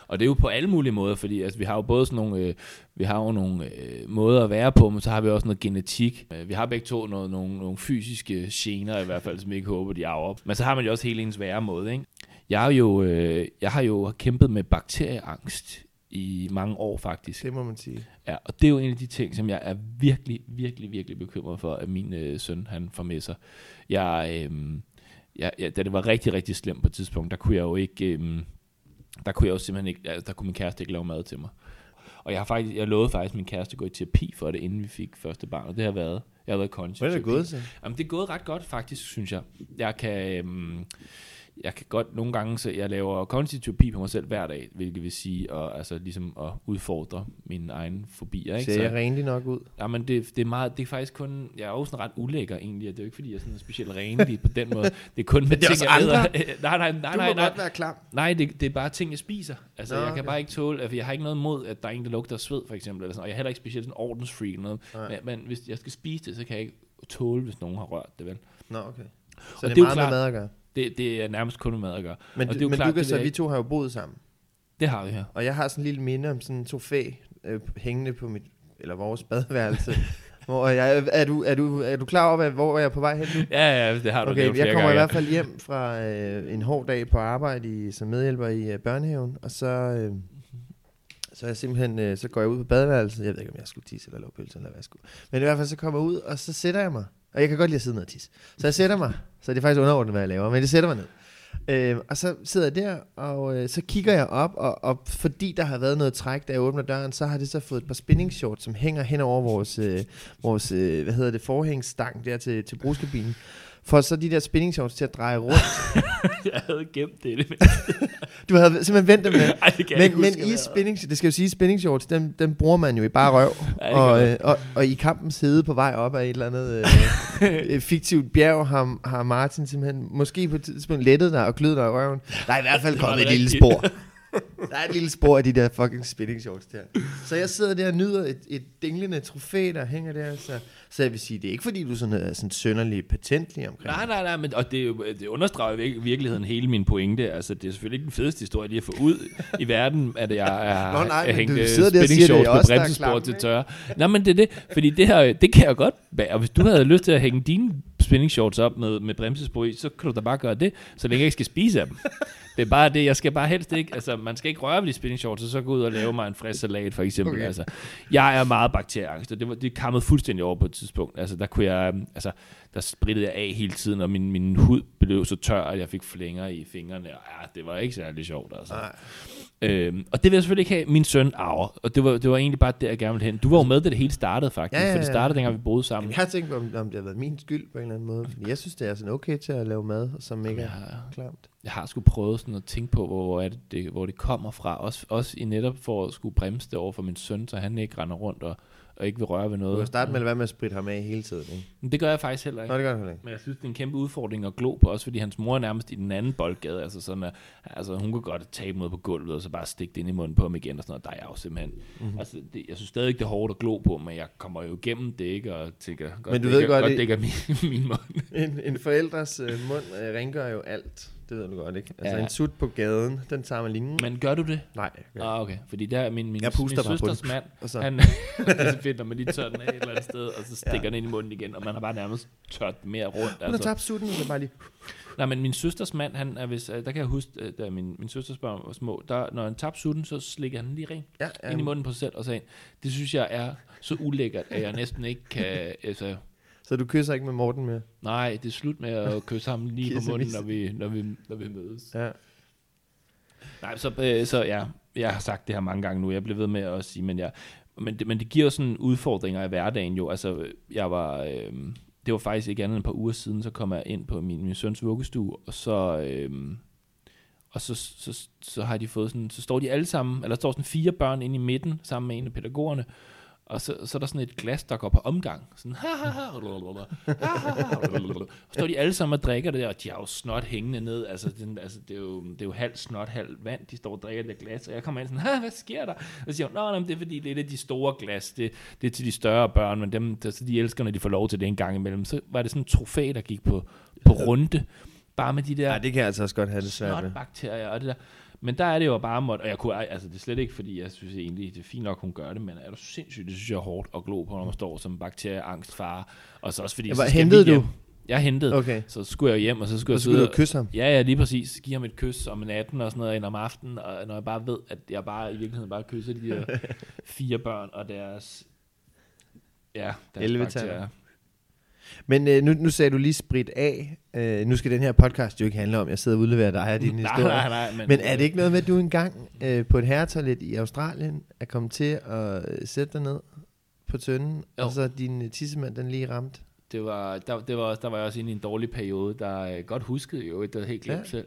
S3: Og det er jo på alle mulige måder, fordi altså, vi har jo både sådan nogle, øh, vi har jo nogle øh, måder at være på, men så har vi også noget genetik. Øh, vi har begge to noget, nogle, nogle fysiske gener i hvert fald, som vi ikke håber, de arver. Men så har man jo også hele ens væremåde, ikke? Jeg har jo, øh, jeg har jo kæmpet med bakterieangst i mange år faktisk.
S2: Det må man sige.
S3: Ja, og det er jo en af de ting, som jeg er virkelig, virkelig, virkelig bekymret for, at min øh, søn, han får med sig. Jeg, øh, jeg, jeg, da det var rigtig, rigtig slemt på et tidspunkt, der kunne jeg jo ikke, øh, der kunne jeg jo simpelthen ikke, altså, der kunne min kæreste ikke lave mad til mig.
S1: Og jeg har faktisk, jeg lovede faktisk min kæreste at gå i terapi for det, inden vi fik første barn, og det har været, jeg har været kognitiv
S2: Hvordan er det gået så?
S1: Jamen, det er gået ret godt, faktisk, synes jeg. Jeg kan, øhm, jeg kan godt nogle gange, så jeg laver kognitiv terapi på mig selv hver dag, hvilket vil sige, at, altså, ligesom at udfordre mine egne fobier. Ikke?
S2: Ser jeg
S1: Så,
S2: renlig nok ud?
S1: ja, men det, det, er meget, det er faktisk kun, jeg er jo sådan ret ulækker egentlig, det er jo ikke fordi, jeg er sådan specielt renlig på den måde. Det er kun med
S2: det er
S1: ting,
S2: også
S1: jeg æder.
S2: andre.
S1: nej, nej, nej,
S2: Du
S1: nej,
S2: må
S1: nej.
S2: godt være klam.
S1: Nej, det, det er bare ting, jeg spiser. Altså,
S2: Nå,
S1: jeg kan
S2: okay.
S1: bare ikke tåle, altså, jeg har ikke noget imod, at der er en, der lugter af sved, for eksempel. Eller sådan, og jeg er heller ikke specielt sådan ordensfreak eller noget.
S2: Nej.
S1: Men, men, hvis jeg skal spise det, så kan jeg ikke tåle, hvis nogen har rørt det, vel?
S2: Nå, okay. Så
S1: Og
S2: det er,
S1: det er
S2: meget
S1: klart-
S2: med mad at gøre.
S1: Det, det er nærmest kun med mad at gøre.
S2: Men,
S1: og
S2: du,
S1: det er jo
S2: men
S1: klart,
S2: du kan
S1: det jeg
S2: vi to har jo boet sammen.
S1: Det har vi her.
S2: Og jeg har sådan en lille minde om sådan to fæ øh, hængende på mit, eller vores badeværelse. hvor jeg, er, du, er, du, er du klar over, hvor jeg er på vej hen nu?
S1: Ja, ja, det har du
S2: Okay,
S1: nævnt
S2: jeg kommer i
S1: gange.
S2: hvert fald hjem fra øh, en hård dag på arbejde i, som medhjælper i øh, børnehaven, og så, øh, så jeg simpelthen, øh, så går jeg ud på badeværelset, jeg ved ikke, om jeg skulle tisse eller lave pølser, eller hvad jeg skulle. Men i hvert fald så kommer jeg ud, og så sætter jeg mig, og jeg kan godt lide at sidde ned og tisse. Så jeg sætter mig, så det er faktisk underordnet, hvad jeg laver, men det sætter mig ned. Øh, og så sidder jeg der, og øh, så kigger jeg op, og, og fordi der har været noget træk, da jeg åbner døren, så har det så fået et par spinning shorts, som hænger hen over vores, øh, vores øh, hvad hedder det, forhængsstang der til, til brugskabinen. For så de der spinning shorts til at dreje rundt.
S1: jeg havde gemt det. Men,
S2: Du havde simpelthen ventet med.
S1: Ej, det kan
S2: Men, men
S1: huske,
S2: i spinning, det skal jo sige, spinning shorts, dem, dem bruger man jo i bare røv.
S1: Det
S2: og, øh, og, og i kampens hede på vej op af et eller andet øh, fiktivt bjerg, har, har Martin simpelthen måske på et tidspunkt lettet dig og kløet dig i røven. Der er i hvert fald
S1: Det
S2: kommet et
S1: det
S2: lille spor. Der er et lille spor af de der fucking spinning shorts der. Så jeg sidder der og nyder et, et dinglende trofæ, der hænger der. Så, så jeg vil sige, det er ikke fordi, du sådan, er sådan sønderlig patentlig omkring
S1: Nej, nej, nej, men, og det, det understreger i virkeligheden hele min pointe. Altså, det er selvfølgelig ikke den fedeste historie lige at få ud i verden, at jeg er
S2: Nå, nej,
S1: hængt øh, spinning shorts på bremsespor til tørre. Nej, men det er det, fordi det her, det kan jeg godt bære. Og hvis du havde lyst til at hænge dine spinning shorts op med, med bremsespor i, så kan du da bare gøre det, så længe jeg ikke skal spise af dem. Det er bare det, jeg skal bare helst ikke, altså man skal ikke røre ved de spinning shorts, og så gå ud og lave mig en frisk salat for eksempel.
S2: Okay.
S1: Altså, jeg er meget bakterieangst, og det, var, det kammede fuldstændig over på et tidspunkt. Altså der kunne jeg, øhm, altså der sprittede jeg af hele tiden, og min, min hud blev så tør, at jeg fik flænger i fingrene, og ja, det var ikke særlig sjovt altså.
S2: Nej.
S1: Øhm, og det vil jeg selvfølgelig ikke have, min søn arver. Og det var, det var egentlig bare der, jeg gerne ville hen. Du var jo med, da det hele startede faktisk.
S2: Ja, ja,
S1: For det
S2: ja.
S1: startede, dengang vi boede sammen.
S2: Men jeg har tænkt på, om, om det har været min skyld på en eller anden måde. Fordi jeg synes, det er sådan okay til at lave mad, som ikke
S1: Jeg
S2: er klamt.
S1: jeg har sgu prøvet sådan at tænke på, hvor, hvor, er det, det, hvor det kommer fra. Også, også i netop for at skulle bremse det over for min søn, så han ikke render rundt og, og ikke vil røre ved
S2: Du
S1: noget.
S2: kan starte med at være med at spritte ham af hele tiden, ikke?
S1: Men det gør jeg faktisk heller ikke.
S2: Nå, det gør du heller ikke.
S1: Men jeg synes, det er en kæmpe udfordring at glo på, også fordi hans mor er nærmest i den anden boldgade. Altså, sådan, at, altså hun kunne godt tabe noget på gulvet, og så bare stikke det ind i munden på ham igen, og sådan noget. Der er jeg jo simpelthen...
S2: Mhm.
S1: Mm-hmm. Altså, det, jeg synes stadig ikke, det er hårdt at glo på, men jeg kommer jo igennem det, ikke? Og tænker, godt,
S2: Men du
S1: det
S2: ved
S1: ikke,
S2: godt,
S1: godt
S2: det-
S1: det ikke er min, min mund.
S2: En, en forældres øh, mund øh, rengør jo alt. Det ved du godt, ikke? Altså
S1: Ja.
S2: en sut på gaden, den tager man lige...
S1: Men gør du det?
S2: Nej.
S1: Ja. Ah, okay. Fordi der er min, min,
S2: Jeg puster
S1: min søsters mand,
S2: Og så-
S1: han, det er så fedt, når man lige tør den af et eller andet sted, og så stikker ja. den ind i munden igen, og man har bare nærmest tørt mere rundt.
S2: Hun har tabt sutten, og så bare lige...
S1: Nej, men min søsters mand, han er hvis, der kan jeg huske, øh, da min, min søsters børn var små, der, når han tabte sutten, så slikker han den lige ren
S2: Ja,
S1: ja, ind i munden på sig selv og sagde, det synes jeg er så ulækkert, at jeg næsten ikke kan, altså,
S2: Så du kysser ikke med Morten mere?
S1: nej, det er slut med at kysse ham lige på munden, når vi, når vi, når vi mødes.
S2: Ja.
S1: Nej, så, øh, så ja, jeg har sagt det her mange gange nu, jeg bliver ved med at sige, men, jeg, men, det, men det giver sådan udfordringer i hverdagen jo. Altså, jeg var, øh, det var faktisk ikke andet end et par uger siden, så kom jeg ind på min, min søns vuggestue, og så, øh, og så, så, så har de fået sådan, så står de alle sammen, eller der står sådan fire børn inde i midten, sammen med en af pædagogerne, og så, så er der sådan et glas, der går på omgang. Sådan, ha, ha, ha. Og så står de alle sammen og drikker det der, og de har jo snot hængende ned. Altså, den, altså det, er jo, det er jo halv snot, halv vand, de står og drikker det glas. Og jeg kommer ind sådan, ha, hvad sker der? Og siger nå, men det er fordi, det er det de store glas. Det, det er til de større børn, men dem, der, så de elsker, når de får lov til det en gang imellem. Så var det sådan en trofæ, der gik på, på runde. Bare med de der
S2: ja, det kan jeg altså også godt have det svært med.
S1: snotbakterier og det der. Men der er det jo bare måtte, og jeg kunne, altså det er slet ikke, fordi jeg synes egentlig, det er fint nok, hun gør det, men er du sindssygt, det synes jeg er hårdt at glo på, når man står som bakterieangstfare. Og så også fordi,
S2: Ja,
S1: så
S2: hvor
S1: skal
S2: hentede du?
S1: Jeg hentede.
S2: Okay.
S1: Så skulle jeg hjem, og så skulle
S2: Og
S1: jeg
S2: så skulle
S1: sidde
S2: du kysse ham?
S1: Ja, ja, lige præcis. Give ham et kys om natten og sådan noget, ind om aftenen, og når jeg bare ved, at jeg bare i virkeligheden bare kysser de der fire børn og deres, ja, deres
S2: Elleve
S1: bakterier.
S2: Men øh, nu, nu sagde du lige sprit af. Øh, nu skal den her podcast jo ikke handle om, jeg sidder og udleverer dig og din
S1: Nej,
S2: historie.
S1: nej, nej, men-
S2: men er det ikke noget med, at du engang øh, på et herretoilet i Australien er kommet til at øh, sætte dig ned på tønden,
S1: Jo.
S2: og så din øh, tissemand den lige ramt?
S1: Det var, der, det var, også- der var jeg også inde i en dårlig periode, der øh, godt huskede jo, det var helt glemt
S2: Ja.
S1: selv.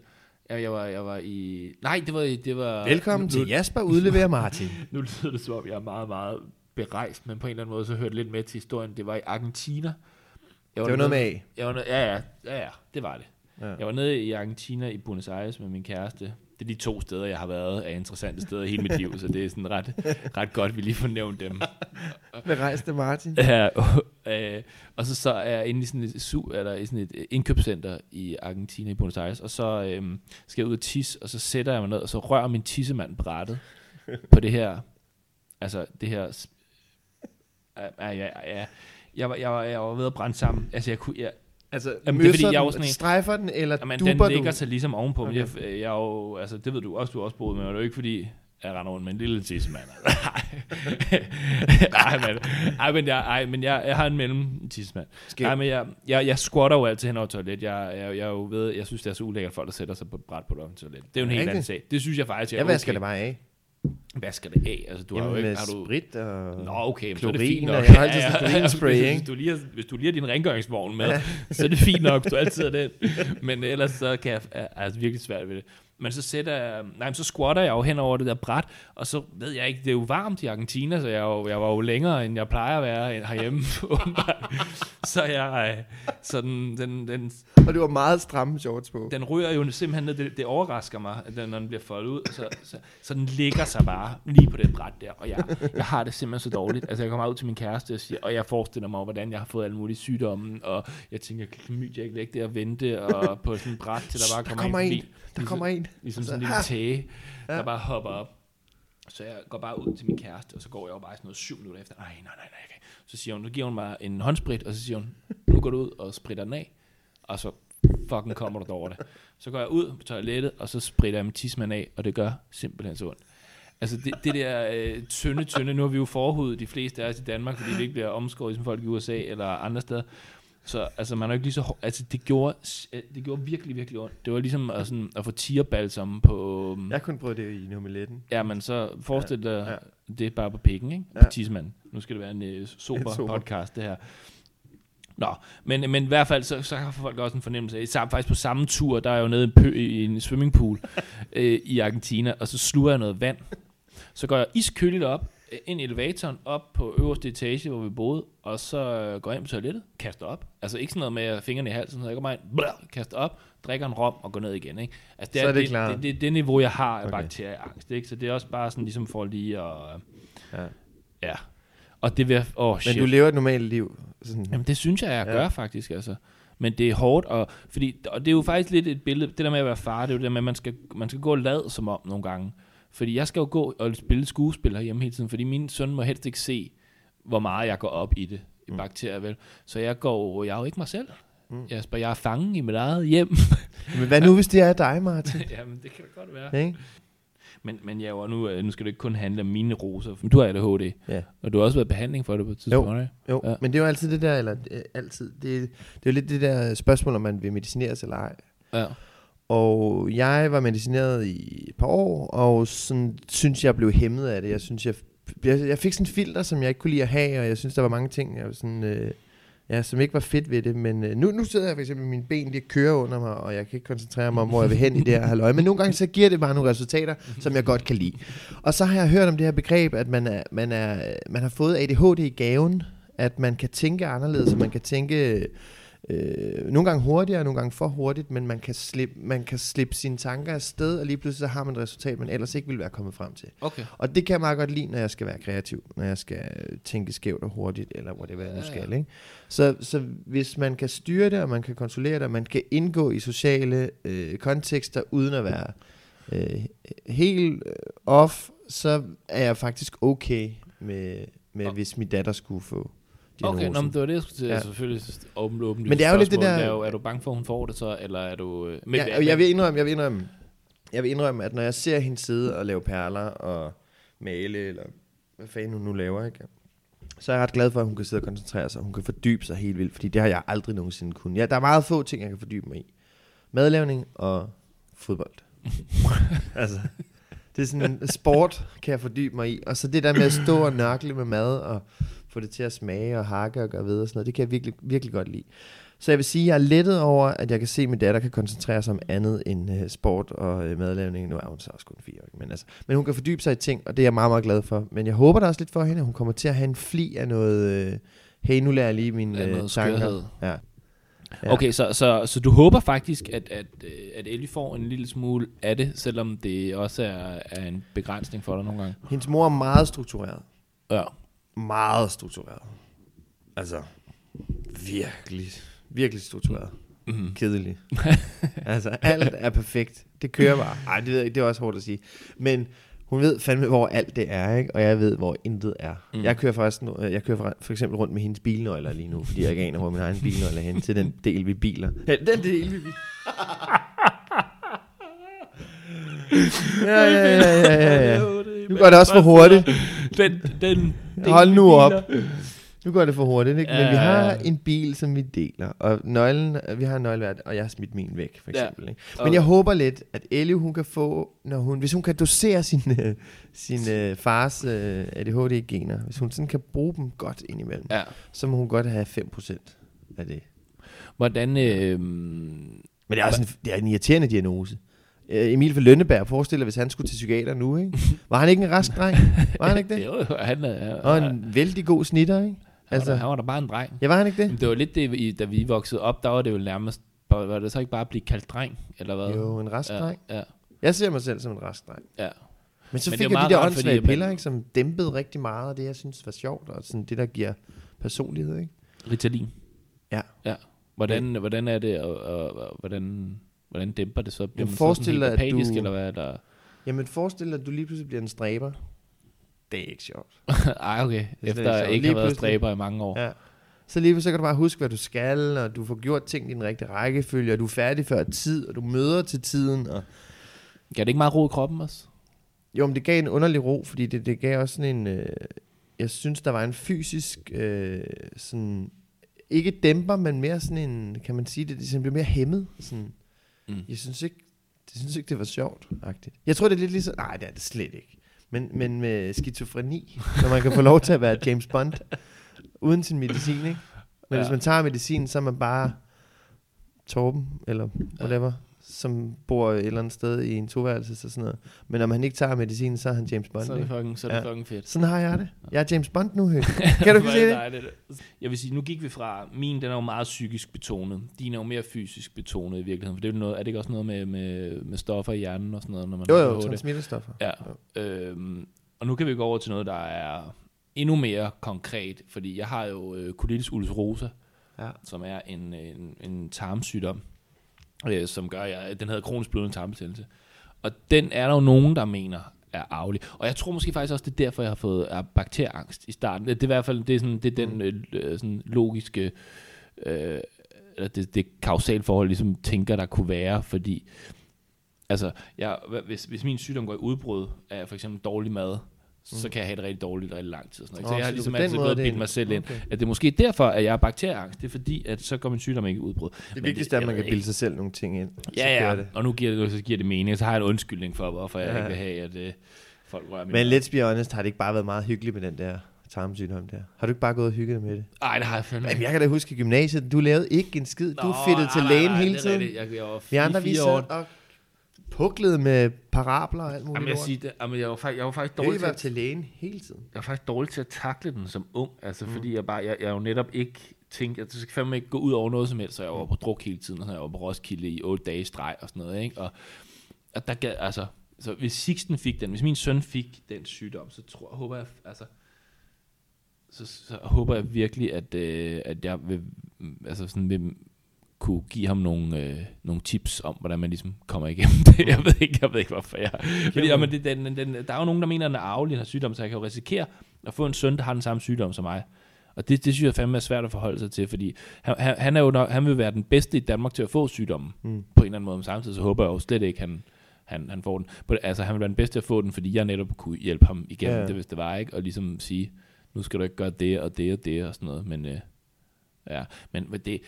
S1: Jeg, jeg, var, jeg var i... Nej, det var... Det var
S2: Velkommen
S1: nu,
S2: til Jasper udleverer Martin.
S1: Nu lyder det som om, jeg er meget, meget berejst, men på en eller anden måde, så hørte lidt med til historien. Det var i Argentina. Jeg
S2: Det var noget med A.
S1: Jeg var nede, ja, ja, ja, ja, det var det.
S2: Ja.
S1: Ja. Jeg var nede i Argentina i Buenos Aires med min kæreste. Det er de to steder, jeg har været af interessante steder i hele mit liv, så det er sådan ret, ret godt, vi lige får nævnt dem.
S2: Med rejste Martin.
S1: Ja, øh, og så, så er jeg inde i sådan et, su, eller i sådan et indkøbscenter i Argentina i Buenos Aires, og så øh, skal jeg ud og tisse, og så sætter jeg mig ned, og så rører min tissemand brættet på det her, altså det her, s- ja, ja, ja, jeg var, jeg, var, jeg var ved at brænde sammen, altså jeg kunne, jeg,
S2: Altså,
S1: Jamen, det er fordi, jeg er sådan en-
S2: strejfer den, eller
S1: Jamen,
S2: duber
S1: den
S2: du?
S1: ligger sig ligesom ovenpå. Okay. Jeg, jeg er jo, altså, det ved du også, du har også boet med, men det er jo ikke fordi, jeg render rundt med en lille tissemand. Nej, men, ej, men, jeg, ej, men jeg, jeg har en mellem tissemand. Nej, men jeg, jeg, jeg squatter jo altid hen over toilet. Jeg, jeg, jeg, jo ved, jeg synes, det er så ulækkert folk, der sætter sig på et bræt på offentlige toilet. Det er jo en helt anden sag. Det synes jeg faktisk er
S2: Jeg vasker
S1: okay.
S2: det bare af.
S1: Vasker det af? Altså, du har jo
S2: Jamen,
S1: ikke... Har du,
S2: sprit og...
S1: Nå, okay, men så er det
S2: klorin,
S1: fint
S2: og
S1: nok.
S2: jeg har altid
S1: hvis, du lige har, hvis du lige har din rengøringsvogn med, så er det fint nok, du altid har den. Men ellers så kan jeg, altså virkelig svært ved det. Men så sætter nej, men så squatter jeg jo hen over det der bræt, og så ved jeg ikke, det er jo varmt i Argentina, så jeg, jo, jeg var jo længere, end jeg plejer at være herhjemme, så jeg, så den, den, den,
S2: Og du har meget stramme shorts på.
S1: den ryger jo simpelthen ned, det, det overrasker mig, at den, når den bliver foldet ud, så, så, så den ligger sig bare lige på det bræt der, og jeg, jeg har det simpelthen så dårligt. Altså jeg kommer ud til min kæreste og siger, og jeg forestiller mig, hvordan jeg har fået alle mulige sygdomme, og jeg tænker, jeg kan ikke det at vente, og på sådan et bræt, til der bare
S2: Der
S1: kommer,
S2: kommer
S1: en
S2: en. Der kommer en.
S1: Ligesom sådan en
S2: Ha!
S1: lille tæge, der bare hopper op. Så jeg går bare ud til min kæreste, og så går jeg jo bare sådan noget syv minutter efter. Nej, nej, nej, nej. Okay. Så siger hun, nu giver hun mig en håndsprit, og så siger hun, nu går du ud og spritter den af. Og så fucking kommer du over det. Så går jeg ud på toilettet, og så spritter jeg min tidsmand af, og det gør simpelthen så ondt. Altså det, det der øh, tynde, tynde, nu har vi jo forhud, de fleste af os i Danmark, fordi vi ikke bliver omskåret som folk i USA eller andre steder. Så altså, man er jo ikke lige så Altså, det gjorde, øh, det gjorde virkelig, virkelig ondt. Det var ligesom at, sådan, at få tierbalsam på... Um,
S2: Jeg kunne prøve det i nummer
S1: Ja, men så forestil dig
S2: Ja,
S1: ja, det er bare på pikken, ikke?
S2: Ja.
S1: På tissemanden. Nu skal det være en uh, sober,
S2: sober.
S1: podcast, det her. Nå, men, men i hvert fald, så, så har folk også en fornemmelse af, sam- faktisk på samme tur, der er jo nede i en, pø, i en swimmingpool øh, i Argentina, og så sluger jeg noget vand. Så går jeg iskøligt op, ind i elevatoren, op på øverste etage, hvor vi boede, og så øh, går jeg ind på toilettet, kaster op. Altså ikke sådan noget med fingrene i halsen, så jeg går bare ind, blør, kaster op, drikker en rom og går ned igen. Ikke? Altså, det
S2: Så er det
S1: det,
S2: klart.
S1: det, det, det, niveau, jeg har af
S2: Okay.
S1: bakterieangst. Ikke? Så det er også bare sådan ligesom for lige at...
S2: Ja.
S1: Ja. Og det vil oh, shit.
S2: Men du lever et normalt liv. Sådan.
S1: Jamen, det synes jeg, jeg
S2: Ja.
S1: gør faktisk, altså. Men det er hårdt, og, fordi, og det er jo faktisk lidt et billede, det der med at være far, det er jo det der med, at man skal, man skal gå og lade som om nogle gange. Fordi jeg skal jo gå og spille skuespil hjemme hele tiden, fordi min søn må helst ikke se, hvor meget jeg går op i det, i
S2: Mm.
S1: bakterier, vel. Så jeg går, jeg er jo ikke mig selv. Mm. Jasper, jeg er fangen i mit eget hjem.
S2: Men hvad nu, hvis det er dig, Martin?
S1: Jamen, det kan da godt være.
S2: Ikke?
S1: Men, men ja, og nu, øh, nu skal det ikke kun handle om mine roser, for du har ADHD,
S2: Ja.
S1: og du har også været i behandling for det på et tidspunkt, ikke?
S2: Jo. Ja. men det er jo altid det der, eller øh, altid, det, det er jo lidt det der spørgsmål, om man vil medicineres eller ej.
S1: Ja.
S2: Og jeg var medicineret i et par år, og sådan, synes jeg blev hæmmet af det. Jeg synes, jeg, jeg, fik sådan en filter, som jeg ikke kunne lide at have, og jeg synes, der var mange ting, jeg var sådan, øh, ja, som ikke var fedt ved det. Men øh, nu, nu sidder jeg for eksempel, mine ben de kører under mig, og jeg kan ikke koncentrere mig om, hvor jeg vil hen i det her halløj. Men nogle gange så giver det bare nogle resultater, som jeg godt kan lide. Og så har jeg hørt om det her begreb, at man, er, man, er, man har fået ADHD i gaven, at man kan tænke anderledes, og man kan tænke øh, nogle gange hurtigere, nogle gange for hurtigt, men man kan, slippe, man kan slippe sine tanker afsted, og lige pludselig så har man et resultat, man ellers ikke ville være kommet frem til.
S1: Okay.
S2: Og det kan jeg meget godt lide, når jeg skal være kreativ, når jeg skal tænke skævt og hurtigt, eller whatever jeg nu
S1: Ja, ja.
S2: skal. Ikke? Så, så hvis man kan styre det, og man kan kontrollere det, og man kan indgå i sociale øh, kontekster, uden at være øh, helt øh, off, så er jeg faktisk okay med, med hvis min datter skulle få
S1: Okay, nå, men det var det, jeg skulle til.
S2: Ja.
S1: Selvfølgelig åbent.
S2: Men det er jo lidt det der-
S1: Er, jo, er du bange for, at hun får det så, eller er du... øh, Men,
S2: ja, og jeg vil indrømme, jeg vil indrømme, jeg vil indrømme, at når jeg ser hende sidde og lave perler og male, eller hvad fanden hun nu laver, ikke? så er jeg ret glad for, at hun kan sidde og koncentrere sig, og hun kan fordybe sig helt vildt, fordi det har jeg aldrig nogensinde kunnet. Ja, der er meget få ting, jeg kan fordybe mig i. Madlavning og fodbold. altså, det er sådan en sport, kan jeg fordybe mig i. Og så det der med at stå og nørkle med mad, og få det til at smage og hakke og gøre ved og sådan noget, det kan jeg virkelig, virkelig godt lide. Så jeg vil sige, at jeg er lettet over, at jeg kan se, at min datter kan koncentrere sig om andet end uh, sport og uh, madlavning. Nu er hun så også kun fire, ikke? men, altså, men hun kan fordybe sig i ting, og det er jeg meget, meget glad for. Men jeg håber da også lidt for hende, at hun kommer til at have en fli af noget, uh, hey, nu lærer jeg lige mine
S1: Af
S2: uh, tanker.
S1: skørhed.
S2: Ja. Ja.
S1: Okay, så, så, så du håber faktisk, at, at, at Ellie får en lille smule af det, selvom det også er, er en begrænsning for dig nogle gange?
S2: Hendes mor er meget struktureret.
S1: Ja.
S2: Meget struktureret. Altså, virkelig, virkelig struktureret.
S1: Mm.
S2: kedelig. altså, alt er perfekt. Det kører bare. Ej, det ved jeg ikke, det er også hårdt at sige. Men hun ved fandme, hvor alt det er, ikke? Og jeg ved, hvor intet er.
S1: Mm.
S2: Jeg kører forresten, øh, jeg kører for, for eksempel rundt med hendes bilnøgler lige nu, fordi jeg ikke aner, hvor min egen bilnøgler er henne til den del, vi biler. Ja, den del, vi biler. ja, ja, ja, ja, ja. Nu går det også for hurtigt.
S1: Den, den
S2: Hold nu op. Nu går det for hurtigt, ikke? Men
S1: Ja,
S2: vi har
S1: ja, ja.
S2: en bil, som vi deler, og nøglen, vi har en nøgle hver, og jeg har smidt min væk, for
S1: Ja.
S2: eksempel. Ikke? Men jeg håber lidt, at Ellie, hun kan få, når hun, hvis hun kan dosere sin, øh, sin øh, fars øh, ADHD-gener, hvis hun sådan kan bruge dem godt indimellem,
S1: Ja.
S2: så må hun godt have 5% af det.
S1: Hvordan... Øh,
S2: Men det er også en, det er en irriterende diagnose. Øh, Emil fra Lønneberg forestiller, hvis han skulle til psykiater nu, ikke? Var han ikke en rask dreng? Var han ikke det?
S1: jo, han er...
S2: Og en vældig god snitter, ikke?
S1: altså, han var da bare en dreng.
S2: ja, var han ikke det?
S1: Men det var lidt det, da vi voksede op, der var det jo nærmest... Var det så ikke bare at blive kaldt dreng, eller hvad?
S2: Jo, en rask
S1: ja,
S2: dreng.
S1: ja,
S2: Jeg ser mig selv som en rask dreng.
S1: ja.
S2: Men så
S1: Men
S2: fik jeg de der åndssvage piller, ikke, som dæmpede rigtig meget af det, jeg synes var sjovt, og sådan det, der giver personlighed, ikke?
S1: Ritalin.
S2: Ja.
S1: Ja. Hvordan, hvordan er det, og, og, og hvordan, hvordan dæmper det så? Bliver
S2: Jeg
S1: man så
S2: forestiller,
S1: sådan
S2: at du-
S1: eller hvad er der?
S2: Jamen forestil dig, at du lige pludselig bliver en stræber. Det er ikke sjovt.
S1: Ej, okay.
S2: Er
S1: Efter at
S2: ikke sjovt.
S1: har været
S2: Lige
S1: stræber i mange år.
S2: Ja. Så lige så kan du bare huske, hvad du skal, og du får gjort ting i den rigtige rækkefølge, og du er færdig før tid, og du møder til tiden. Og...
S1: Kan det ikke meget ro i kroppen også?
S2: Jo, men det gav en underlig ro, fordi det, det gav også sådan en... Øh, jeg synes, der var en fysisk... Øh, sådan, ikke dæmper, men mere sådan en... Kan man sige det? Det blev mere hæmmet. Sådan,
S1: Mm.
S2: Jeg synes ikke, jeg synes ikke det var sjovt. -agtigt. Jeg tror, det er lidt ligesom... Nej, det er det slet ikke. Men, men med skizofreni, så man kan få lov til at være James Bond, uden sin medicin, ikke? Men. Ja. hvis man tager medicin, så er man bare Torben, eller whatever, som bor et eller andet sted i en toværelse og sådan noget. Men når man ikke tager medicin, så er han James Bond.
S1: Så er det fucking, så er det
S2: Ja.
S1: fucking fedt.
S2: Sådan har jeg det. Jeg er James Bond nu, høj. Kan du se det?
S1: Dejligt. Jeg vil sige, nu gik vi fra, min den er jo meget psykisk betonet. Din er jo mere fysisk betonet i virkeligheden. For det er, jo noget, er det ikke også noget med, med, med stoffer i hjernen og sådan noget? Når man
S2: Jo, jo, transmitterstoffer.
S1: Ja. Øhm, og nu kan vi gå over til noget, der er endnu mere konkret, fordi jeg har jo øh, colitis ulcerosa,
S2: Ja.
S1: som er en, en, en tarmsygdom, øh, som gør, at den hedder kronisk blødende tarmbetændelse. Og den er der jo nogen, der mener er arvelig. Og jeg tror måske faktisk også, det er derfor, jeg har fået er bakterieangst i starten. Det er i hvert fald det er sådan, det er den øh, øh, sådan logiske, øh, eller det, det kausale forhold, ligesom tænker, der kunne være, fordi altså, jeg, hvis, hvis min sygdom går i udbrud af for eksempel dårlig mad, så kan jeg have det rigtig dårligt rigtig lang tid. og Sådan noget. Så jeg har ligesom altid gået og bildt mig selv ind,
S2: okay.
S1: at det er måske derfor, at jeg er bakterieangst. Det er fordi, at så går min sygdom ikke udbrud.
S2: Det vigtigste er, at man kan bilde sig selv nogle ting ind.
S1: Ja, ja,
S2: Det.
S1: og nu giver det, så giver det mening. Så har jeg en undskyldning for, hvorfor jeg
S2: Ja.
S1: ikke vil have, at øh, folk rører min
S2: Men let's be honest, har det ikke bare været meget hyggeligt med den der tarmsygdom der? Har du ikke bare gået og hygget med det?
S1: Ej, det har jeg fandme
S2: Jamen, jeg kan da huske i gymnasiet, du lavede ikke en skid. Du
S1: Nå,
S2: fedtede til
S1: nej,
S2: lægen
S1: nej, nej,
S2: hele tiden.
S1: Jeg, jeg var
S2: Vi andre, vi
S1: fire år.
S2: og puklede med parabler og alt muligt
S1: Jamen, jeg, siger det, jamen, jeg, var faktisk, jeg var faktisk dårlig til, at,
S2: til lægen hele tiden.
S1: jeg var faktisk dårlig til at takle den som ung. Altså, mm. fordi jeg bare, jeg, jeg jo netop ikke tænkte, at det skal fandme ikke gå ud over noget som helst, så jeg var på druk hele tiden, og så jeg var på Roskilde i otte dage i streg og sådan noget, ikke? Og, og der gad, altså, så hvis Sixten fik den, hvis min søn fik den sygdom, så tror jeg, håber jeg, altså, så, så håber jeg virkelig, at, øh, at jeg vil, altså sådan vil kunne give ham nogle, øh, nogle tips om, hvordan man ligesom kommer igennem det. Jeg ved ikke, jeg ved ikke hvorfor jeg... Fordi, jamen, det, den, den, der er jo nogen, der mener, at den er arvelig, den her sygdom, så jeg kan jo risikere at få en søn, der har den samme sygdom som mig. Og det, det synes jeg fandme er svært at forholde sig til, fordi han, han, er jo nok, han vil være den bedste i Danmark til at få sygdommen, mm. på en eller anden måde. Men samtidig så håber jeg jo slet ikke, han, han, han får den. But, altså, han vil være den bedste at få den, fordi jeg netop kunne hjælpe ham igennem
S2: ja.
S1: det, hvis det var, ikke? Og ligesom sige, nu skal du ikke gøre det og det og det og sådan noget. Men øh, ja, men det,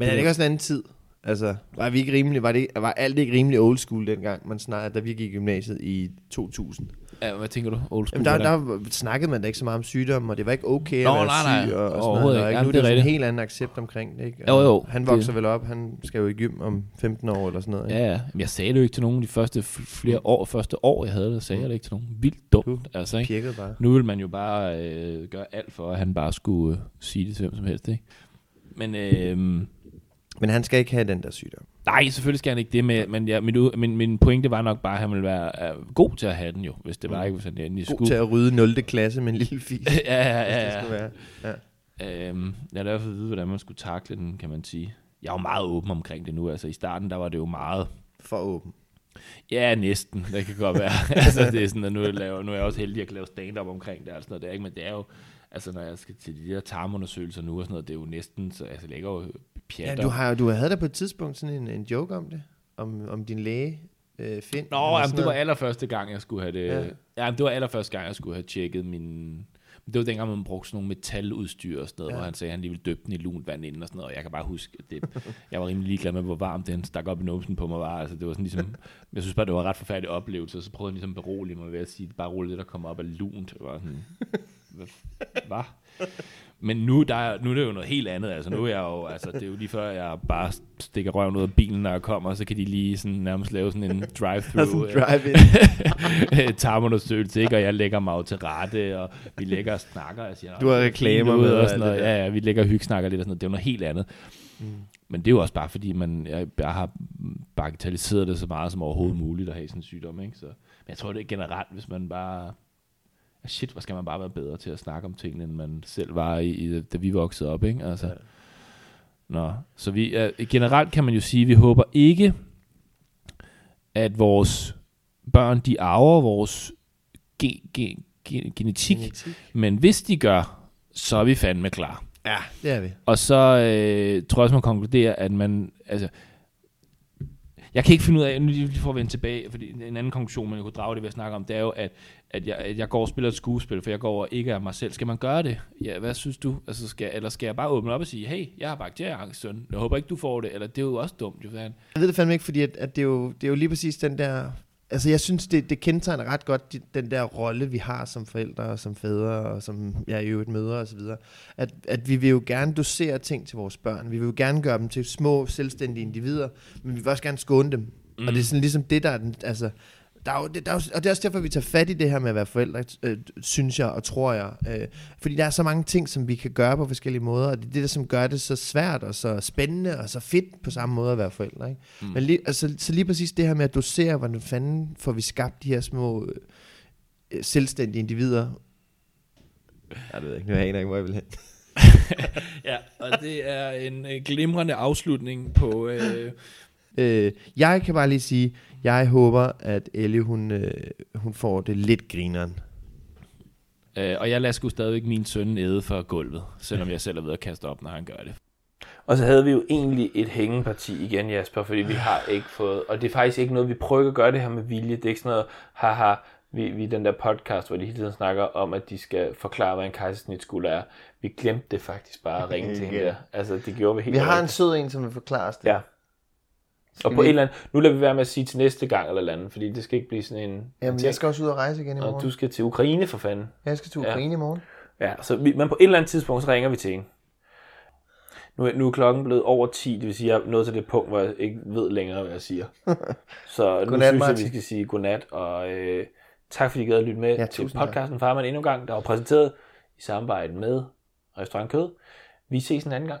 S2: Men er det ikke også en anden tid? Altså, var vi ikke rimelig, var, det, var alt ikke rimelig old school dengang, man snart, da vi gik i gymnasiet i 2000?
S1: ja, hvad tænker du? Old school,
S2: Jamen, der, der snakkede man da ikke så meget om sygdom, og det var ikke okay
S1: Nå,
S2: at være
S1: nej, nej.
S2: syg, og, og sådan noget.
S1: ikke.
S2: Nu er
S1: det er
S2: der sådan en helt anden accept omkring det, ikke?
S1: Jo, jo,
S2: Han
S1: det-
S2: vokser vel op, han skal jo i gym om 15 år eller sådan noget. ikke?
S1: Ja, ja. Men jeg sagde det jo ikke til nogen de første flere år, første år jeg havde det, sagde jeg det ikke til nogen. Vildt dumt, altså ikke?
S2: Bare.
S1: Nu vil man jo bare øh, gøre alt for, at han bare skulle øh, sige det til hvem som helst, ikke? Men øh,
S2: Men han skal ikke have den der sygdom.
S1: nej, selvfølgelig skal han ikke det, men, men ja, min, min, min pointe var nok bare, at han ville være øh, god til at have den jo, hvis det var ikke, hvis han endelig
S2: God
S1: skulle.
S2: til at rydde 0. klasse med en lille fis.
S1: ja, ja,
S2: det
S1: ja,
S2: skulle
S1: ja.
S2: være. Ja.
S1: Øhm, jeg har derfor at vide, hvordan man skulle takle den, kan man sige. Jeg er jo meget åben omkring det nu. Altså i starten, der var det jo meget...
S2: For åben.
S1: Ja, næsten. Det kan godt være. altså det er sådan, at nu er, jeg laver, nu er jeg også heldig at kunne lave stand-up omkring det. Noget. Det er ikke, men det er jo... Altså når jeg skal til de der tarmundersøgelser nu og sådan noget, det er jo næsten... Så, altså jeg lægger jo
S2: Ja,
S1: pjatter.
S2: du, har, du havde der på et tidspunkt sådan en, en joke om det. Om, om din læge, øh, Finn.
S1: Nå, jamen, det var
S2: noget.
S1: allerførste gang, jeg skulle have det...
S2: Ja.
S1: Ja. Jamen, det var allerførste gang, jeg skulle have tjekket min... Det var dengang, man brugte sådan nogle metaludstyr og sådan noget,
S2: Ja.
S1: ja. hvor han sagde, at han lige ville døbe den i lunt vand inden og sådan noget. Og jeg kan bare huske, at det, jeg var rimelig ligeglad med, hvor varmt den stak op i numsen på mig var. Altså, det var sådan ligesom... Jeg synes bare, det var en ret forfærdelig oplevelse, og så prøvede han ligesom at berolige mig ved at sige, bare roligt det, der kommer op af lunt. Det var sådan... Hvad? Men nu, der er, nu er det jo noget helt andet. Altså, nu er jeg jo, altså, det er jo lige før, jeg bare stikker røven ud af bilen, når jeg kommer, så kan de lige sådan, nærmest lave sådan en drive-thru.
S2: Sådan
S1: øh,
S2: drive-in.
S1: tarmundersøgelse, ikke? Og jeg lægger mig jo til rette, og vi lægger og snakker. Og siger,
S2: Du har
S1: "Nå,
S2: reklamer
S1: ud,"
S2: med
S1: og sådan noget.
S2: det.
S1: Ja, ja, vi lægger og hyggesnakker lidt og sådan noget. Det er jo noget helt andet. Mm. Men det er jo også bare, fordi man, jeg, jeg har bagatelliseret det så meget som overhovedet muligt at have sådan en sygdom, ikke? Så, men jeg tror, det er generelt, hvis man bare... Shit, hvor skal man bare være bedre til at snakke om tingene, end man selv var i, i da vi voksede op, ikke? Altså,
S2: Ja.
S1: Nå, så vi, uh, generelt kan man jo sige, at vi håber ikke, at vores børn, de arver vores ge, ge, ge, genetik,
S2: Genetik.
S1: men hvis de gør, så er vi fandme klar.
S2: Ja, det er vi.
S1: Og så øh, tror jeg også, man konkluderer, at man, altså, jeg kan ikke finde ud af, nu lige for at vende tilbage, fordi en anden konklusion, man kunne drage det ved at snakke om, det er jo, at, at, jeg, at jeg går og spiller et skuespil, for jeg går og ikke er mig selv. Skal man gøre det? Ja, hvad synes du? Altså, skal, eller skal jeg bare åbne op og sige, hey, jeg har bakterieangst, søn. Jeg håber ikke, du får det. Eller det er jo også dumt, jo.
S2: Jeg ved det fandme ikke, fordi at, at det, er jo, det er jo lige præcis den der... Altså, jeg synes, det, det kendetegner ret godt de, den der rolle, vi har som forældre og som fædre og som ja, i øvrigt mødre og så videre. At, at vi vil jo gerne dosere ting til vores børn. Vi vil jo gerne gøre dem til små, selvstændige individer, men vi vil også gerne skåne dem. Mm. Og det er sådan ligesom det, der er den, altså... Der er jo, det, der er jo, og det er også derfor, vi tager fat i det her med at være forældre, øh, synes jeg og tror jeg. Øh, fordi der er så mange ting, som vi kan gøre på forskellige måder, og det er det, der som gør det så svært og så spændende og så fedt på samme måde at være forældre. Ikke? Mm. Men lige, altså, så lige præcis det her med at dosere, hvordan fanden får vi skabt de her små øh, selvstændige individer. Jeg ved ikke, nu aner ikke, hvor jeg vil hen.
S1: Ja, og det er en øh, glimrende afslutning på... Øh,
S2: Øh, jeg kan bare lige sige, jeg håber, at Ellie, hun, øh, hun får det lidt grineren.
S1: øh, og jeg lader sgu stadigvæk min søn æde for gulvet, selvom jeg selv er ved at kaste op, når han gør det.
S4: Og så havde vi jo egentlig et hængeparti igen, Jasper, fordi vi har ikke fået, og det er faktisk ikke noget, vi prøver at gøre det her med vilje. Det er ikke sådan noget, haha, vi, vi den der podcast, hvor de hele tiden snakker om, at de skal forklare, hvad en kejsersnitskulde er. Vi glemte det faktisk bare at ringe til hende der. Altså, det gjorde vi helt
S2: Vi har en sød en, som vil forklare os det.
S4: Ja. Og på
S2: vi-
S4: et eller andet, nu lader vi være med at sige til næste gang eller eller andet, fordi det skal ikke blive sådan en...
S2: Jamen, jeg skal også ud og rejse igen i morgen.
S4: Og du skal til Ukraine for fanden.
S2: Jeg skal til
S4: Ja.
S2: Ukraine i morgen.
S4: Ja, så vi, men på et eller andet tidspunkt, så ringer vi til hende. Nu, er- nu er klokken blevet over 10, det vil sige, jeg er nået til det punkt, hvor jeg ikke ved længere, hvad jeg siger. Så nu
S2: Godnat,
S4: synes jeg, vi skal sige godnat, og øh, tak fordi I gad at lytte med
S2: Ja,
S4: til podcasten Farman endnu en gang, der var præsenteret i samarbejde med Restaurant Kød. Vi ses en anden gang.